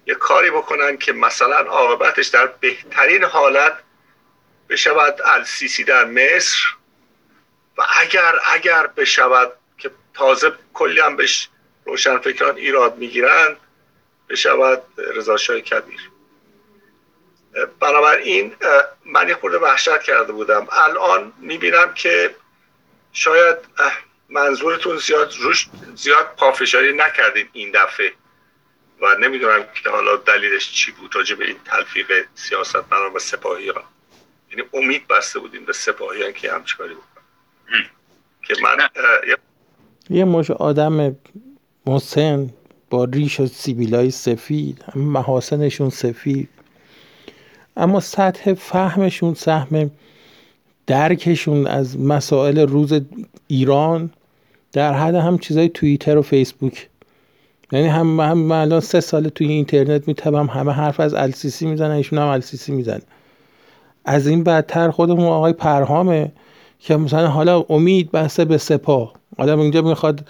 یه کاری بکنن که مثلا عاقبتش در بهترین حالت بشود السیسی در مصر و اگر اگر بشود که تازه کلی هم بهش روشنفکران ایراد می‌گیرند بشود رضا کبیر. بنابراین من یه خورده وحشت کرده بودم. الان می‌بینم که شاید منظورتون زیاد روش زیاد پافشاری نکردیم این دفعه و نمی‌دونم که حالا دلیلش چی بود راجع به این تلفیق سیاست بنام سپاهی ها. یعنی امید بسته بودیم به سپاهی که همچه کاری که من یه مش آدم مسن با ریش و سیبیلای سفید محاسنشون سفید. اما سطح فهمشون سهم درکشون از مسائل روز ایران در حد هم چیزای توییتر و فیسبوک. یعنی هم هم الان سه سال توی اینترنت میتبم همه حرف از السیسی می‌زنن ایشون هم السیسی میزن از این بدتر خودمون آقای پرهامه که مثلا حالا امید بسته به سپاه. آدم اینجا می‌خواد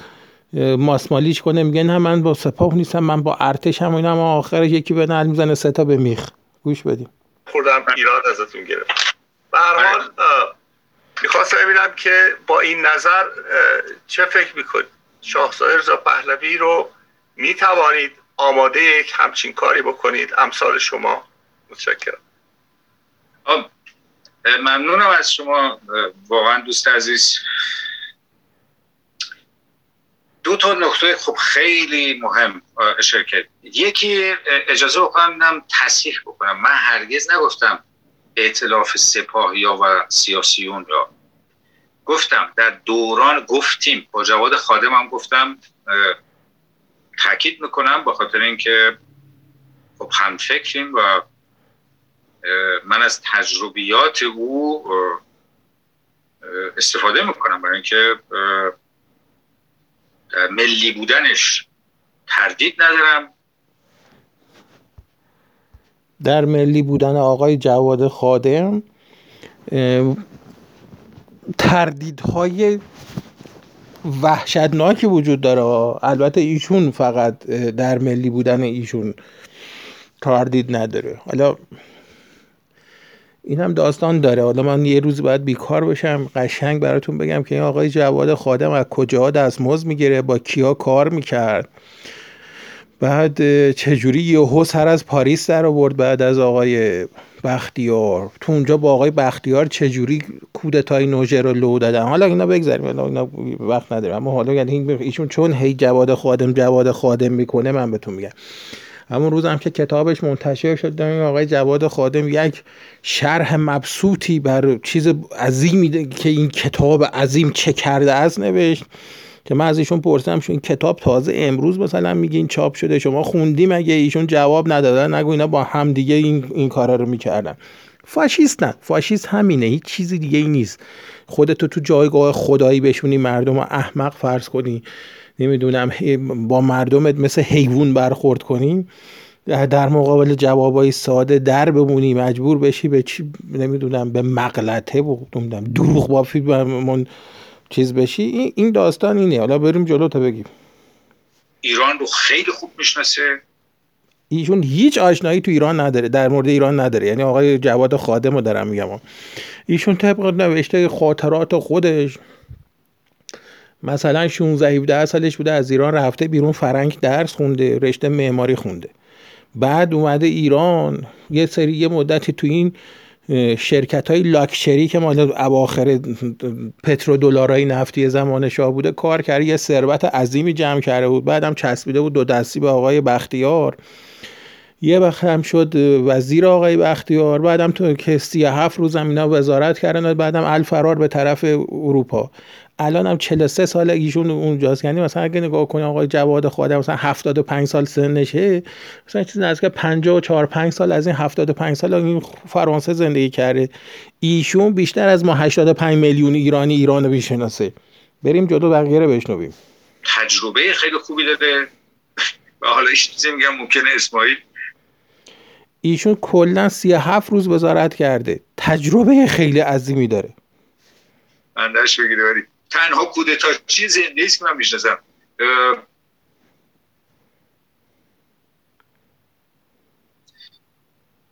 ماسمالیش کنه میگه نه من با سپاه نیستم من با ارتش هم اینم آخر یکی به نل می‌زنه ستا به میخ. گوش بدیم. خوردم ایراد ازتون گرفت. به هر حال می‌خواستم ببینم که با این نظر چه فکر می‌کنید؟ شاهزاده رضا پهلوی رو می‌توانید آماده یک همچین کاری بکنید؟ امثال شما. متشکرم. ممنونم از شما واقعا دوست عزیز. دو تا نکته خب خیلی مهم اشاره کرد یکی اجازه بکنم تصحیح بکنم. من هرگز نگفتم ائتلاف سپاهی و سیاسیون را. گفتم در دوران گفتیم. با جواد خادم هم گفتم تاکید می‌کنم با خاطر اینکه خب هم فکریم و من از تجربیات او استفاده می‌کنم برای اینکه ملی بودنش تردید ندارم. در ملی بودن آقای جواد خادم تردیدهای وحشتناکی وجود داره. البته ایشون فقط در ملی بودن ایشون تردید نداره. حالا این هم داستان داره. حالا من یه روز باید بیکار بشم قشنگ براتون بگم که این آقای جواد خادم از کجا دستمزد می‌گیره با کیا کار می‌کرد. بعد چجوری یهو سر از پاریس در آورد بعد از آقای بختیار؟ تو اونجا با آقای بختیار چجوری کودتای نوژه رو لو دادن؟ حالا اینا بگذاریم اینا وقت نداره اما حالا یعنی ایشون چون هی جواد خادم جواد خادم می‌کنه من بهتون میگم. همون روز هم که کتابش منتشر شد این آقای جواد خادم یک شرح مبسوطی بر چیز عظیمی که این کتاب عظیم چه کرده است نوشت. که من از ایشون پرسیدم این کتاب تازه امروز مثلا میگین چاپ شده شما خوندی مگه ایشون جواب ندادن نگو اینا با هم دیگه این, این کارا رو می‌کردن. فاشیست نه فاشیست همینه هیچ چیزی دیگه ای نیست. خودتو تو جایگاه خدایی بشونی مردم رو احمق فرض کنی. نمی‌دونم با مردمت مثل حیوان برخورد کنی در مقابل جوابای ساده در بمونی مجبور بشی به چی نمی‌دونم به مغلطه و نمی‌دونم دروغ بافی من چیز بشی. این داستان اینه. حالا بریم جلو تا بگیم. ایران رو خیلی خوب می‌شناسه. ایشون هیچ آشنایی تو ایران نداره در مورد ایران نداره. یعنی آقای جواد خادم رو دارم میگم. ایشون طبق نوشته خاطرات خودش مثلا 16 17 سالش بوده از ایران رفته بیرون فرنگ درس خونده رشته معماری خونده. بعد اومده ایران یه سری یه مدتی تو این شرکت های لاکچری که مال اواخر پترو دلارای نفتی زمان شاه بوده کار کرده یه ثروت عظیمی جمع کرده بود. بعدم چسبیده بود دو دستی به آقای بختیار. یه وقت هم شد وزیر آقای بختیار بعدم تو که هفت روز هم اینا وزارت کردن بعدم الفرار به طرف اروپا. الان هم 43 سال ایشون اونجاست. یعنی مثلا اگه نگاه کنی آقای جواد خادم مثلا 75 سال سنشه مثلا چیزی نزدیک 54 5 سال از این 75 سال این فرانسه زندگی کرده. ایشون بیشتر از ما 85 میلیون ایرانی ایران رو می‌شناسه. بریم جلو بقیه رو بشنویم. تجربه خیلی خوبی داده. و حالا چیزی میگم ممکنه اسماعیل. ایشون کلا 37 روز وزارت کرده. تجربه خیلی عظیمی داره. اندش بگیره تنها کودتا چیز نیست که من می‌شناسم.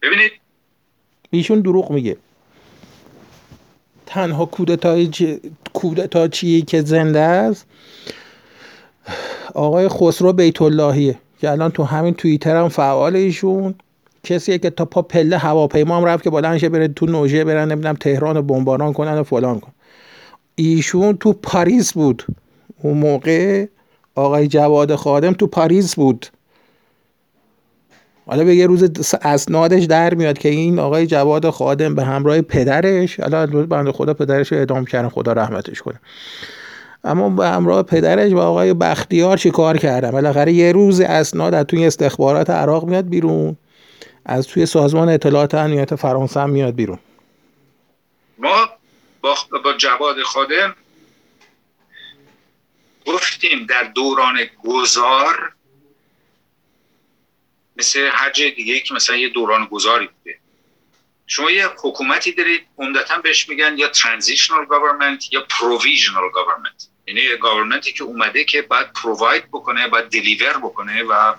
ببینید. ایشون دروغ میگه. تنها کودتای ج... کودتا چیه که زنده است؟ آقای خسرو بیت اللهیه که الان تو همین توییتر هم فعال ایشون. کسیه که تا پا پله هواپیما هم رفت که بلند بره تو نوژه برن نمی‌دونم تهران رو بمباران کنن و فلان کن. ایشون تو پاریس بود. اون موقع آقای جواد خادم تو پاریس بود. حالا به یه روز اسنادش در میاد که این آقای جواد خادم به همراه پدرش حالا بنده خدا پدرش رو اعدام کردن خدا رحمتش کنه. اما به همراه پدرش و آقای بختیار چی کار کردن؟ بالاخره یه روز اسناد از توی استخبارات عراق میاد بیرون. از توی سازمان اطلاعات امنیت فرانسه میاد بیرون. ما با, با جواد خادم گفتیم در دوران گذار مثل هر دیگه که مثلا یه دوران گذاری بوده. شما یه حکومتی دارید عمدتا بهش میگن یا transitional government یا provisional government یعنی government ی که اومده که باید provide بکنه باید deliver بکنه و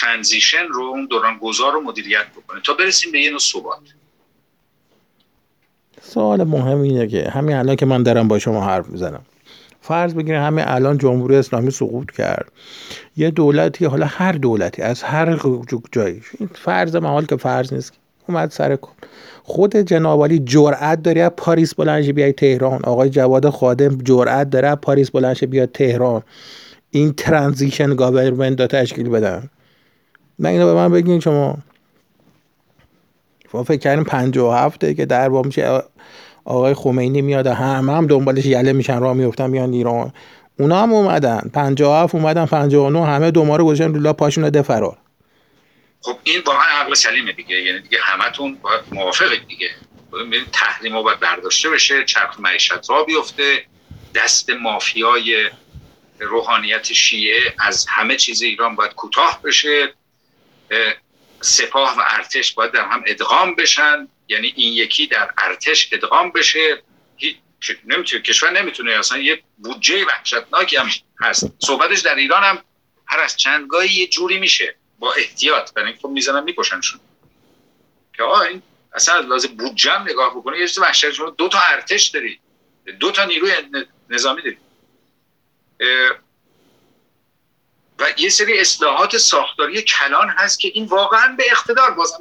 transition رو اون دوران گذار رو مدیریت بکنه. تا برسیم به یه نوع ثبات. سوال مهم اینه که همین الان که من دارم با شما حرف می‌زنم. فرض بگیریم همین الان جمهوری اسلامی سقوط کرد. یه دولتی حالا هر دولتی از هر جایی. فرض محال که فرض نیست اومد سر کار خود جنابعالی جرأت داره پاریس بلند شه بیاد تهران. آقای جواد خادم جرأت داره پاریس بلند شه بیاد تهران. این transition government رو تشکیل بدن. نه اینو به من بگین شما. فکر کردیم 57 که در میشه آقای خمینی میاد همه هم دنبالش یله میشن راه میفتن میان ایران. اونا هم اومدن. 57 اومدن 59 همه دوماره گذاشتن لولا پاشون ده فرار خب این واقعا عقل سلیمه دیگه. یعنی دیگه همتون باید موافقید دیگه. تحریم باید برداشته بشه چرخ معیشت را بیفته دست مافیای روحانیت شیعه از همه چیز ایران باید کوتاه بشه. سپاه و ارتش باید در هم ادغام بشن. یعنی این یکی در ارتش ادغام بشه. نمی‌تونه کشور نمی‌تونه اصلا یه بودجه وحشتناکی هم هست. صحبتش در ایران هم هر از چندگاهی یه جوری میشه. با احتیاط. برای اینکه خب می‌زنن میکشنشون. که آه این اصلا از لازم بودجه هم نگاه بکنه یه چیز وحشت شما دو تا ارتش دارید دو تا نیروی نظامی دارید و یه سری اصلاحات ساختاری کلان هست که این واقعا به اقتدار بازم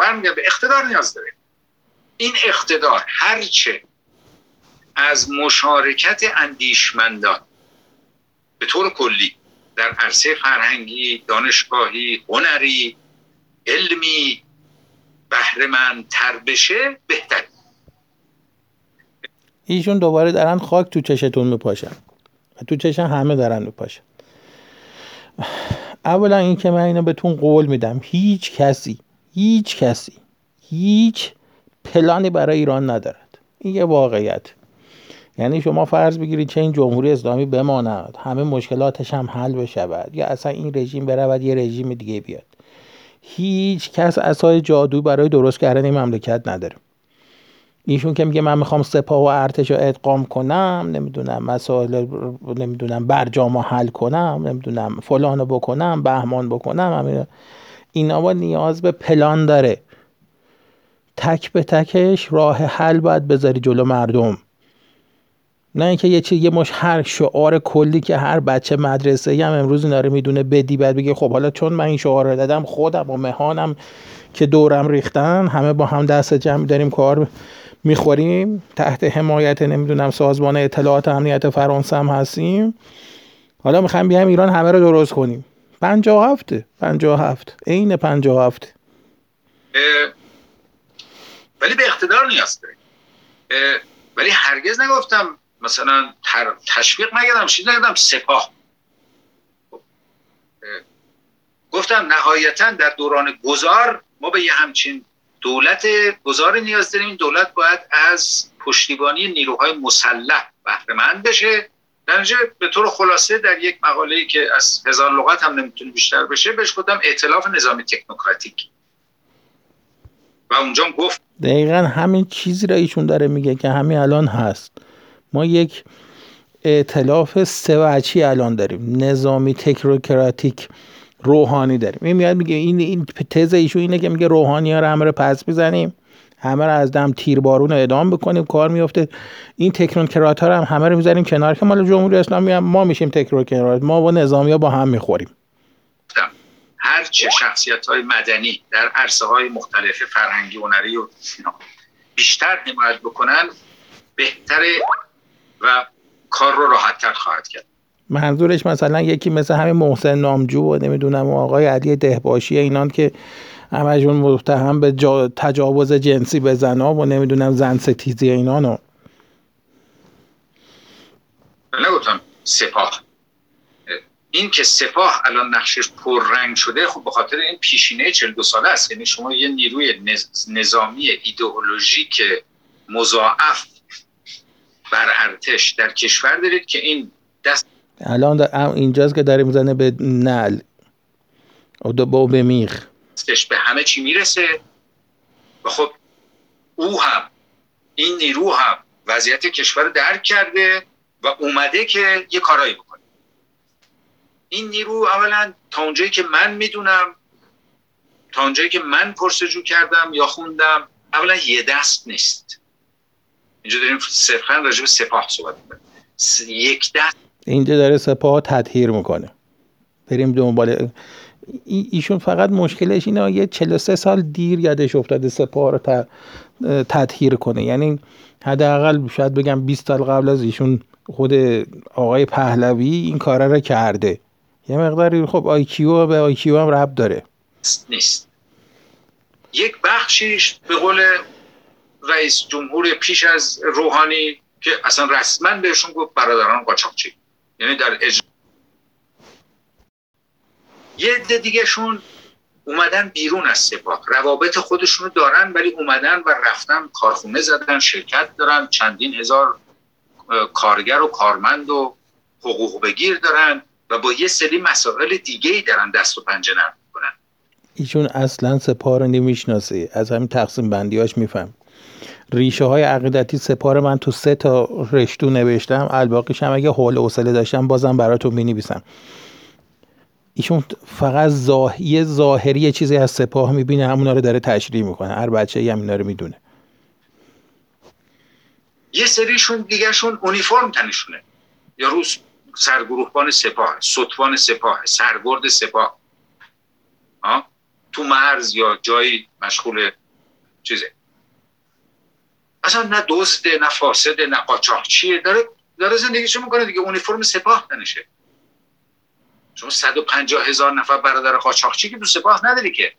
برمیگرد به اقتدار نیاز داره. این اقتدار هرچه از مشارکت اندیشمندان به طور کلی در عرصه فرهنگی، دانشگاهی، هنری، علمی تر بشه بهتر. ایشون دوباره دارن خاک تو چشتون میپاشن. تو چشم همه دارن میپاشن. اولا این که من اینو بهتون قول میدم هیچ کسی هیچ کسی هیچ پلانی برای ایران ندارد. این یه واقعیت. یعنی شما فرض بگیرید چه این جمهوری اسلامی بماند همه مشکلاتش هم حل بشود یا اصلا این رژیم برود یه رژیم دیگه بیاد. هیچ کس اسای جادو برای درست کردن این مملکت نداره. ایشون که میگه من می‌خوام سپاه و ارتش رو ادغام کنم نمی‌دونم مسائل نمی‌دونم برجام حل کنم نمی‌دونم فلانو بکنم بهمان بکنم اینا. نیاز به پلان داره. تک به تکش راه حل باید بذاری جلو مردم. نه اینکه یه چیز یه مش هر شعار کلی که هر بچه مدرسه هم امروز اینا رو می‌دونه بدی بعد بگه خب حالا چون من این شعار رو دادم خودم و مهانم که دورم ریختن همه با هم دست جمع داریم کار می‌خوریم. تحت حمایت نمی‌دونم سازمان اطلاعات امنیت فرانسه هم هستیم. حالا می‌خوایم بیایم ایران همه رو درست کنیم. پنجاه هفته پنجاه هفت. عین پنجاه هفته ولی به اقتدار نیاز ولی هرگز نگفتم مثلا تشویق نگردم چیز نگردم سپاه. خب، گفتم نهایتا در دوران گذار ما به یه همچین دولت گذار نیاز داریم. این دولت باید از پشتیبانی نیروهای مسلح بهرهمند بشه. در به طور خلاصه در یک مقاله که از هزار لغت هم نمی‌تونه بیشتر بشه بهش گفتم ائتلاف نظامی تکنوکراتیک. و اونجا گفت دقیقا همین چیزی را ایشون داره میگه که همین الان هست. ما یک ائتلاف سوچی الان داریم. نظامی تکنوکراتیک روحانی داریم. این میاد میگه این این تز ایشون اینه که میگه روحانی ها رو همه رو پس می‌زنیم. همه رو از دم تیربارون اعدام بکنیم. کار میفته این تکنوکرات ها رو هم همه رو می‌ذاریم کنار که مال جمهوری اسلامی هم ما میشیم تکنوکرات ما با نظامی ها با هم می‌خوریم. هر چه شخصیت های مدنی در عرصه های مختلف فرهنگی هنری و بیشتر حمایت بکنن بهتره و کار رو راحتتر خواهد کرد. منظورش مثلا یکی مثل همین محسن نامجو و نمی‌دونم و آقای علی دهباشی اینان که همشون متهم به تجاوز جنسی به زنا و نمی‌دونم زن ستیزی اینانو نگفتم سپاه. این که سپاه الان نقشش پررنگ شده خب به خاطر این پیشینه 42 ساله است. یعنی شما یه نیروی نظامی ایدئولوژیک مضاعف بر ارتش در کشور دارید که این دست الان اینجاست که داره می‌زنه به نل و با به میخ. به همه چی می‌رسه. و خب او هم این نیرو هم وضعیت کشور درک کرده و اومده که یه کارایی بکنه. این نیرو اولا تا اونجایی که من می‌دونم تا اونجایی که من پرسجو کردم یا خوندم اولا یه دست نیست. اینجا داریم صرفا راجع به سپاه صحبت می‌کنیم. یک دست اینجا داره سپاه تطهیر می‌کنه. بریم دنبال ایشون فقط مشکلش اینه یه 43 سال دیر یادش افتاده سپاه رو تطهیر کنه. یعنی حداقل شاید بگم 20 سال قبل از ایشون خود آقای پهلوی این کارا رو کرده. یه مقداری خب آیکیو به آیکیو هم رب داره. نیست. یک بخشیش به قول رئیس جمهور پیش از روحانی که اصلا رسما بهشون گفت برادران قاچاقچی. یعنی در اجرا یه عده دیگهشون اومدن بیرون از سپاه. روابط خودشونو دارن ولی اومدن و رفتن کارخونه زدن شرکت دارن چندین هزار کارگر و کارمند و حقوق بگیر دارن و با یه سری مسائل دیگه ای دارن دست و پنجه نرم ایشون اصلا سپاه رو نمی‌شناسه. از همین تقسیم بندیاش میفهم. ریشه های عقیدتی سپار من تو سه تا رشتو نوشتم. الباقیش هم اگه حول حوصله داشتم بازم براتون می‌نویسم. ایشون فقط زاه... یه ظاهری چیزی از سپاه می‌بینه همونا رو داره تشریح می‌کنه. هر بچه هم اینا رو می‌دونه. یه سریشون دیگهشون اونیفرم تنشونه. یا روز سرگروهبان سپاه ستوان سپاه سرگرد سپاه؟ تو مرز یا جایی مشغول چیزه. اصلا نه دزده نه فاسده نه قاچاقچیه داره داره زندگیشو می‌کنه دیگه. اونیفرم سپاه تنشه شما 150 هزار نفر برادر قاچاقچی که تو سپاه نداری که؟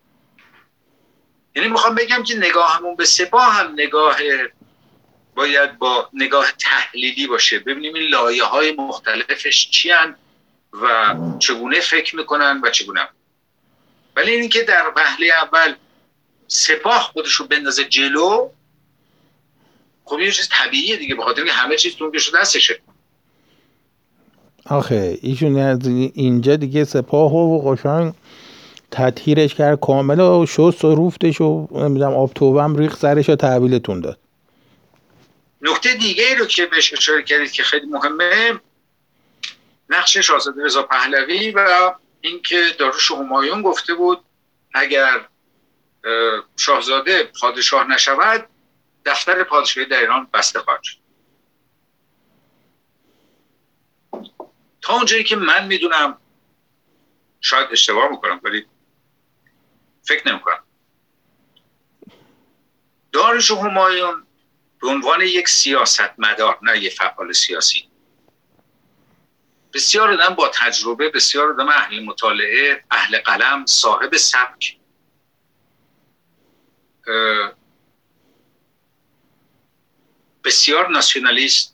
یعنی می‌خوام بگم که نگاهمون به سپاه هم نگاه باید با نگاه تحلیلی باشه. ببینیم این لایه های مختلفش چی و چگونه فکر می‌کنن و چگونه ولی اینکه در وهله اول سپاه خودشو بندازه جلو خب یه چیز طبیعیه دیگه بخاطر اینکه همه چیز تو دستشه. آخه ایشون از اینجا دیگه سپاه و قشنگ تطهیرش کرد کامل و شست و روفتش و نمی‌دونم آب توبم ریخ سرش و تحویلتون داد. نکته دیگه رو که بهش اشاره کردید که خیلی مهمه نقش شاهزاده رضا پهلوی و اینکه داروش همایون گفته بود اگر شاهزاده پادشاه نشود دفتر پادشاهی در ایران بسته خواهد شد. تا اونجایی که من می‌دونم شاید اشتباه می‌کنم ولی فکر نمی‌کنم. دارش همایون به عنوان یک سیاست مدار نه یک فعال سیاسی. بسیار آدم با تجربه بسیار آدم اهل مطالعه اهل قلم صاحب سبک. بسیار ناسیونالیست.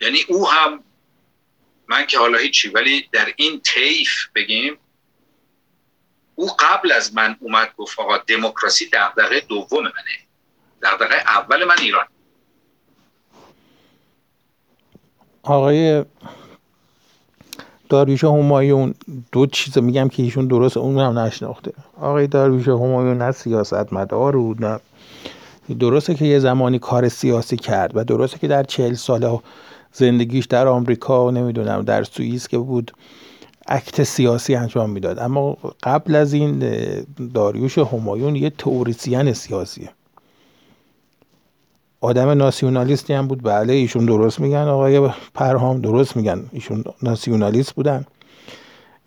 یعنی او هم من که حالا هیچی ولی در این طیف بگیم او قبل از من اومد گفت آقا دموکراسی دغدغه دوم منه. دغدغه اول من ایران. آقای داریوش همایون دو چیز میگم که ایشون درست اون هم نشناخته. آقای داریوش همایون نه سیاست مدار بود نه درسته که یه زمانی کار سیاسی کرد و درسته که در چهل ساله زندگیش در آمریکا نمی‌دونم در سوئیس که بود اکت سیاسی انجام می‌داد. اما قبل از این داریوش همایون یه توریسیان سیاسیه. آدم ناسیونالیستی هم بود. بله ایشون درست میگن آقای پرهام درست میگن. ایشون ناسیونالیست بودن.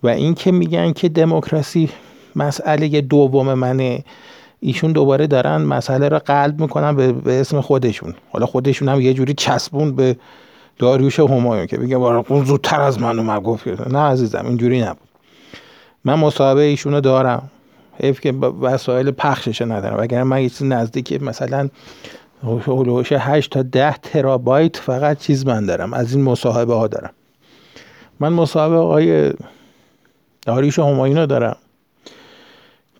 و این که میگن که دموکراسی مسئله دوم منه ایشون دوباره دارن مسئله رو قلب می‌کنن به, اسم خودشون. حالا خودشون هم یه جوری چسبون به داریوش همایون که بگه اون زودتر از من اومد. گفت نه عزیزم اینجوری نبود. من مصاحبه ایشونو دارم. حیف که وسایل پخشش ندارم. اگر من یه چیز نزدیک مثلا هلوش 8 تا 10 ترابایت فقط چیز من دارم. از این مصاحبه ها دارم. من مصاحبه آقای داریوش همایون رو دارم.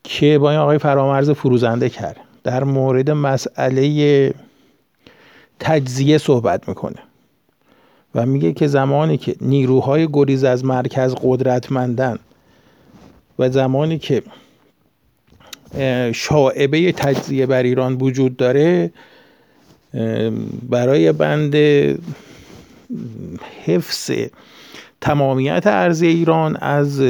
که با این آقای فرامرز فروزنده کرد. در مورد مسئله تجزیه صحبت می‌کنه و میگه که زمانی که نیروهای گریز از مرکز قدرتمندن و زمانی که شاعبه تجزیه بر ایران وجود داره برای بند حفظ تمامیت ارزی ایران از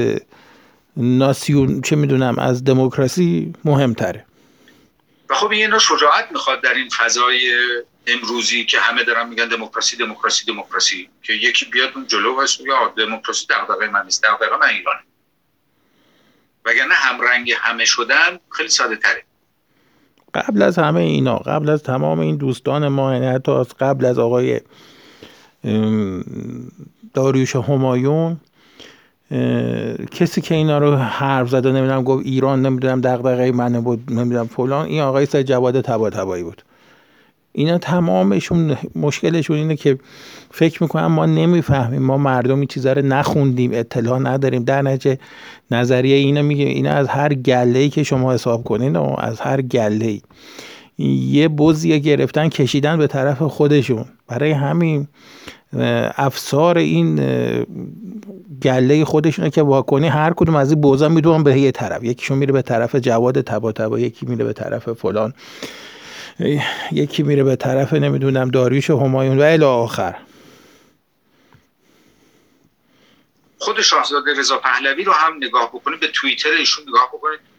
ناسیون چه می‌دونم از دموکراسی مهمتره. و خب این شجاعت می‌خواد در این فضای امروزی که همه دارن میگن دموکراسی دموکراسی دموکراسی که یکی بیاد اون جلو و یا دموکراسی دغدغه من نیست دغدغه من ایرانه. وگرنه همرنگ همه شدن خیلی ساده تره. قبل از همه اینا قبل از تمام این دوستان ما یعنی حتی از قبل از آقای داریوش همایون کسی که اینا رو حرف زده نمی‌دونم گفت ایران نمی‌دونم دغدغه منه بود نمی‌دونم فلان این آقای سید جواد تبا بود. اینا تمامشون مشکلشون اینه که فکر می‌کنم ما نمی‌فهمیم ما مردم این چیزا رو نخوندیم اطلاع نداریم. در نتیجه نظریه اینا میگه اینا از هر گله ای که شما حساب کنین و از هر گله ای یه بزی گرفتن کشیدن به طرف خودشون. برای همین افسار این گله خودشونه که واکنی هر کدوم از این بوزا می‌دونن به یه طرف. یکیشون میره به طرف جواد تبا یکی میره به طرف فلان یکی میره به طرف نمی‌دونم داریوش همایون و الی آخر. خود شاهزاده رضا پهلوی رو هم نگاه بکنید به توییتر ایشون نگاه بکنید.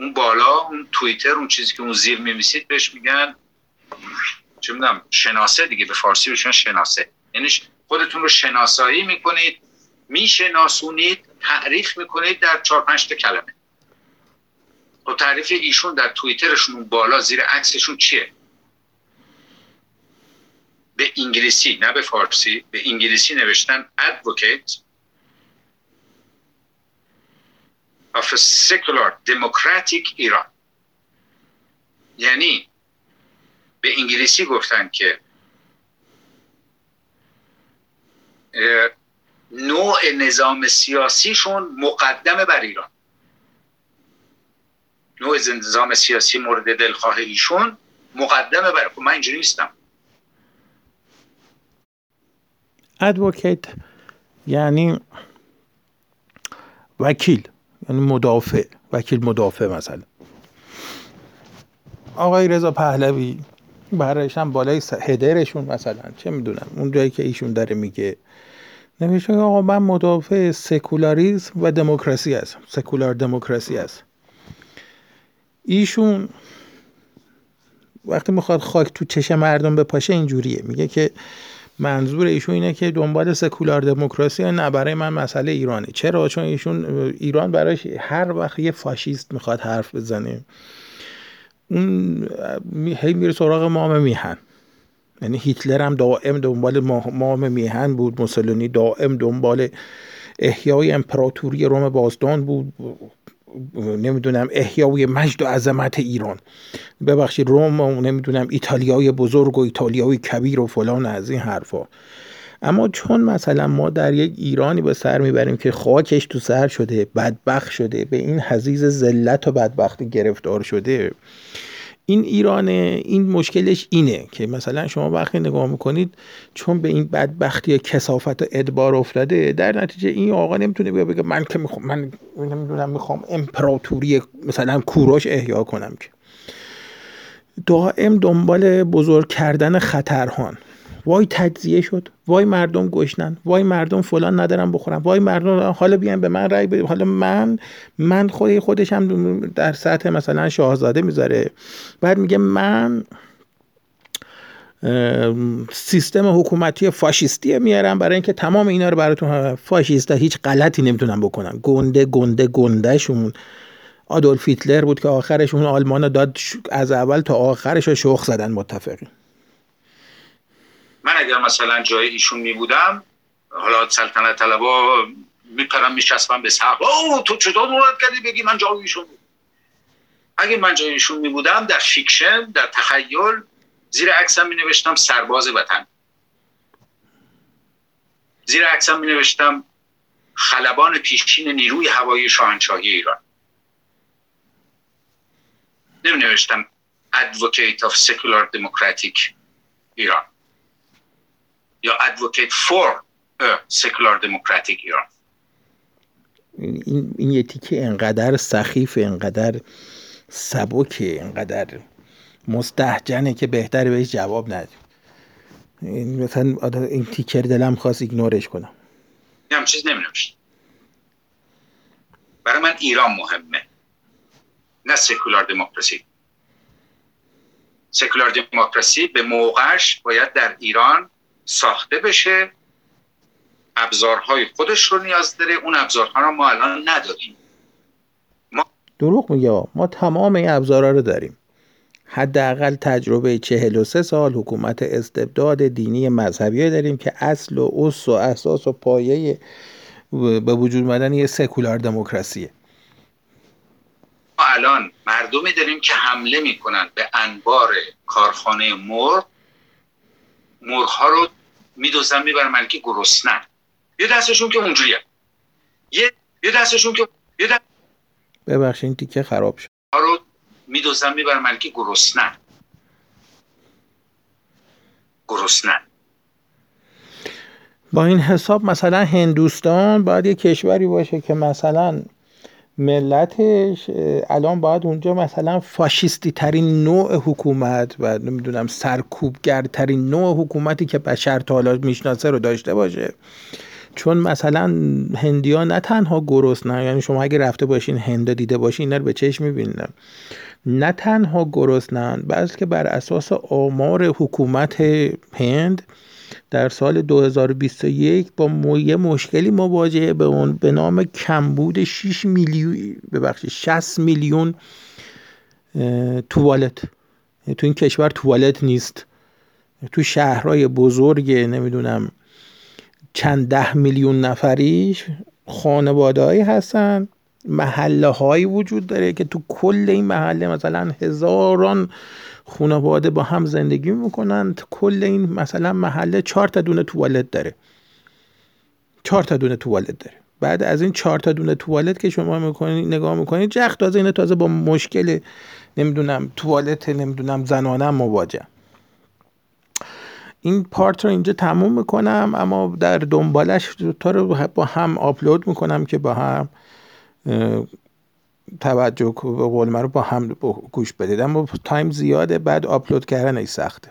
اون بالا اون توییتر اون چیزی که اون زیر میمیسید بهش میگن چه می‌دونم شناسه دیگه به فارسی بهشون شناسه. یعنی خودتون رو شناسایی می‌کنید میشناسونید تعریف می‌کنید در چهار پنج تا کلمه. و خب تعریف ایشون در توییترشون بالا زیر عکسشون چیه؟ به انگلیسی نه به فارسی به انگلیسی نوشتن advocate. Of a secular democratic ایران یعنی به انگلیسی گفتن که نوع نظام سیاسیشون مقدمه بر ایران. نوع نظام سیاسی مورد دلخواه ایشون مقدمه بر خب من اینجوری نیستم. ادوکیت یعنی وکیل. یعنی مدافع وکیل مدافع مثلا. آقای رضا پهلوی برایش هم بالای هدرشون مثلا چه می‌دونم اون جایی که ایشون داره میگه. نمیشه آقا من مدافع سکولاریزم و دموکراسی هستم سکولار دموکراسی هست ایشون وقتی می‌خواد خاک تو چش مردم بپاشه اینجوریه میگه که منظور ایشون اینه که دنبال سکولار دموکراسی نه برای من مسئله ایرانه. چرا؟ چون ایشون ایران برایش هر وقت یه فاشیست می‌خواد حرف بزنه. اون هی میره سراغ مام میهن. یعنی هیتلر هم دائم دنبال مام میهن بود موسولینی دائم دنبال احیای امپراتوری روم بازدان بود. نمی‌دونم احیای مجد و عظمت ایران. ببخشید روم و نمی‌دونم ایتالیای بزرگ و ایتالیای کبیر و فلان از این حرفا. اما چون مثلا ما در یک ایرانی به سر می‌بریم که خاکش تو سر شده بدبخت شده به این حزیز ذلت و بدبختی گرفتار شده این ایران این مشکلش اینه که مثلا شما وقتی نگاه می‌کنید چون به این بدبختی یا کسافت و ادبار افتاده در نتیجه این آقا نمی‌تونه بیا بگه من که می‌خوام من نمی‌دونم می‌خوام امپراتوری مثلا کوروش احیا کنم که. دائم دنبال بزرگ کردن خطرهان. وای تجزیه شد وای مردم گشنن وای مردم فلان ندارم بخورم وای مردم حالا بیان به من رای بدید حالا من من خود خودش هم در سطح مثلا شاهزاده می‌ذاره. بعد میگه من سیستم حکومتی فاشیستی میارم برای اینکه تمام اینا رو براتون فاشیست هیچ غلطی نمی‌تونن بکنن. گنده گنده گندهشون. آدولف هیتلر بود که آخرش اون آلمان داد از اول تا آخرش رو شخم زدن متفقین من اگر مثلا جای ایشون می بودم حالا سلطنت طلبا میپرم میچسبم به سقف او تو چطور مراد کردی؟ بگی من جای ایشون بود اگه من جای ایشون می بودم در fiction در تخیل زیر عکسم می نوشتم سرباز وطن. زیر عکسم می نوشتم خلبان پیشین نیروی هوایی شاهنشاهی ایران. نمی نوشتم advocate of secular democratic ایران یا advocate for a secular democratic ایران این, این یه تیکه انقدر سخیف انقدر سبکه انقدر مستحجنه که بهتره بهش جواب ندیم. مثلا این تیکر دلم خواست ایگنورش کنم. هم چیز نمی برای من ایران مهمه. نه سکولار دموکراسی. سکولار دموکراسی به موقعش باید در ایران ساخته بشه ابزارهای خودش رو نیاز داره اون ابزارها رو ما الان نداریم. ما دروغ میگه ما تمام این ابزارها رو داریم. حداقل تجربه 43 سال حکومت استبداد دینی مذهبی داریم که اصل و اس و اساس و پایه به وجود مدن یه سکولار دموکراسیه. ما الان مردمی داریم که حمله می‌کنن به انبار کارخانه مرغ مرغ ها رو میدوزن می‌برن من که گرسنن یه دستشون که اونجوریه. یه یه دستشون که یه دست... ببخشید تیکه خراب شد. ها رو میدوزن می‌برن من که گرسنن گرسنن با این حساب مثلا هندوستان باید یه کشوری باشه که مثلا ملتش الان باید اونجا مثلا فاشیستی ترین نوع حکومت و نمی‌دونم سرکوبگر ترین نوع حکومتی که بشر تا حالا می‌شناسه رو داشته باشه. چون مثلا هندیا نه تنها گرسنه یعنی شما اگه رفته باشین هندا دیده باشین اینا رو به چشم می‌بینین نه تنها گرسنن بلکه بر اساس آمار حکومت هند در سال 2021 با یه مشکلی مواجهه به اون به نام کمبود 6 میلیون ببخشید 60 میلیون توالت. تو این کشور توالت نیست. تو شهرهای بزرگ نمی‌دونم چند ده میلیون نفریش خانوادهایی هستن. محله هایی وجود داره که تو کل این محله مثلا هزاران خانواده با هم زندگی می‌کنن. کل این مثلا محله چهار تا دونه توالت داره. چهار تا دونه توالت داره. بعد از این چهار تا دونه توالت که شما می‌کنید نگاه می‌کنید جخ تازه اینه تازه با مشکل نمی‌دونم توالت نمی‌دونم زنانه مواجه. این پارت رو اینجا تموم می‌کنم اما در دنبالش تا رو با هم آپلود می‌کنم که با هم توجه به قول رو با هم گوش بدید. اما تایم زیاده بعد آپلود کردن ای سخته.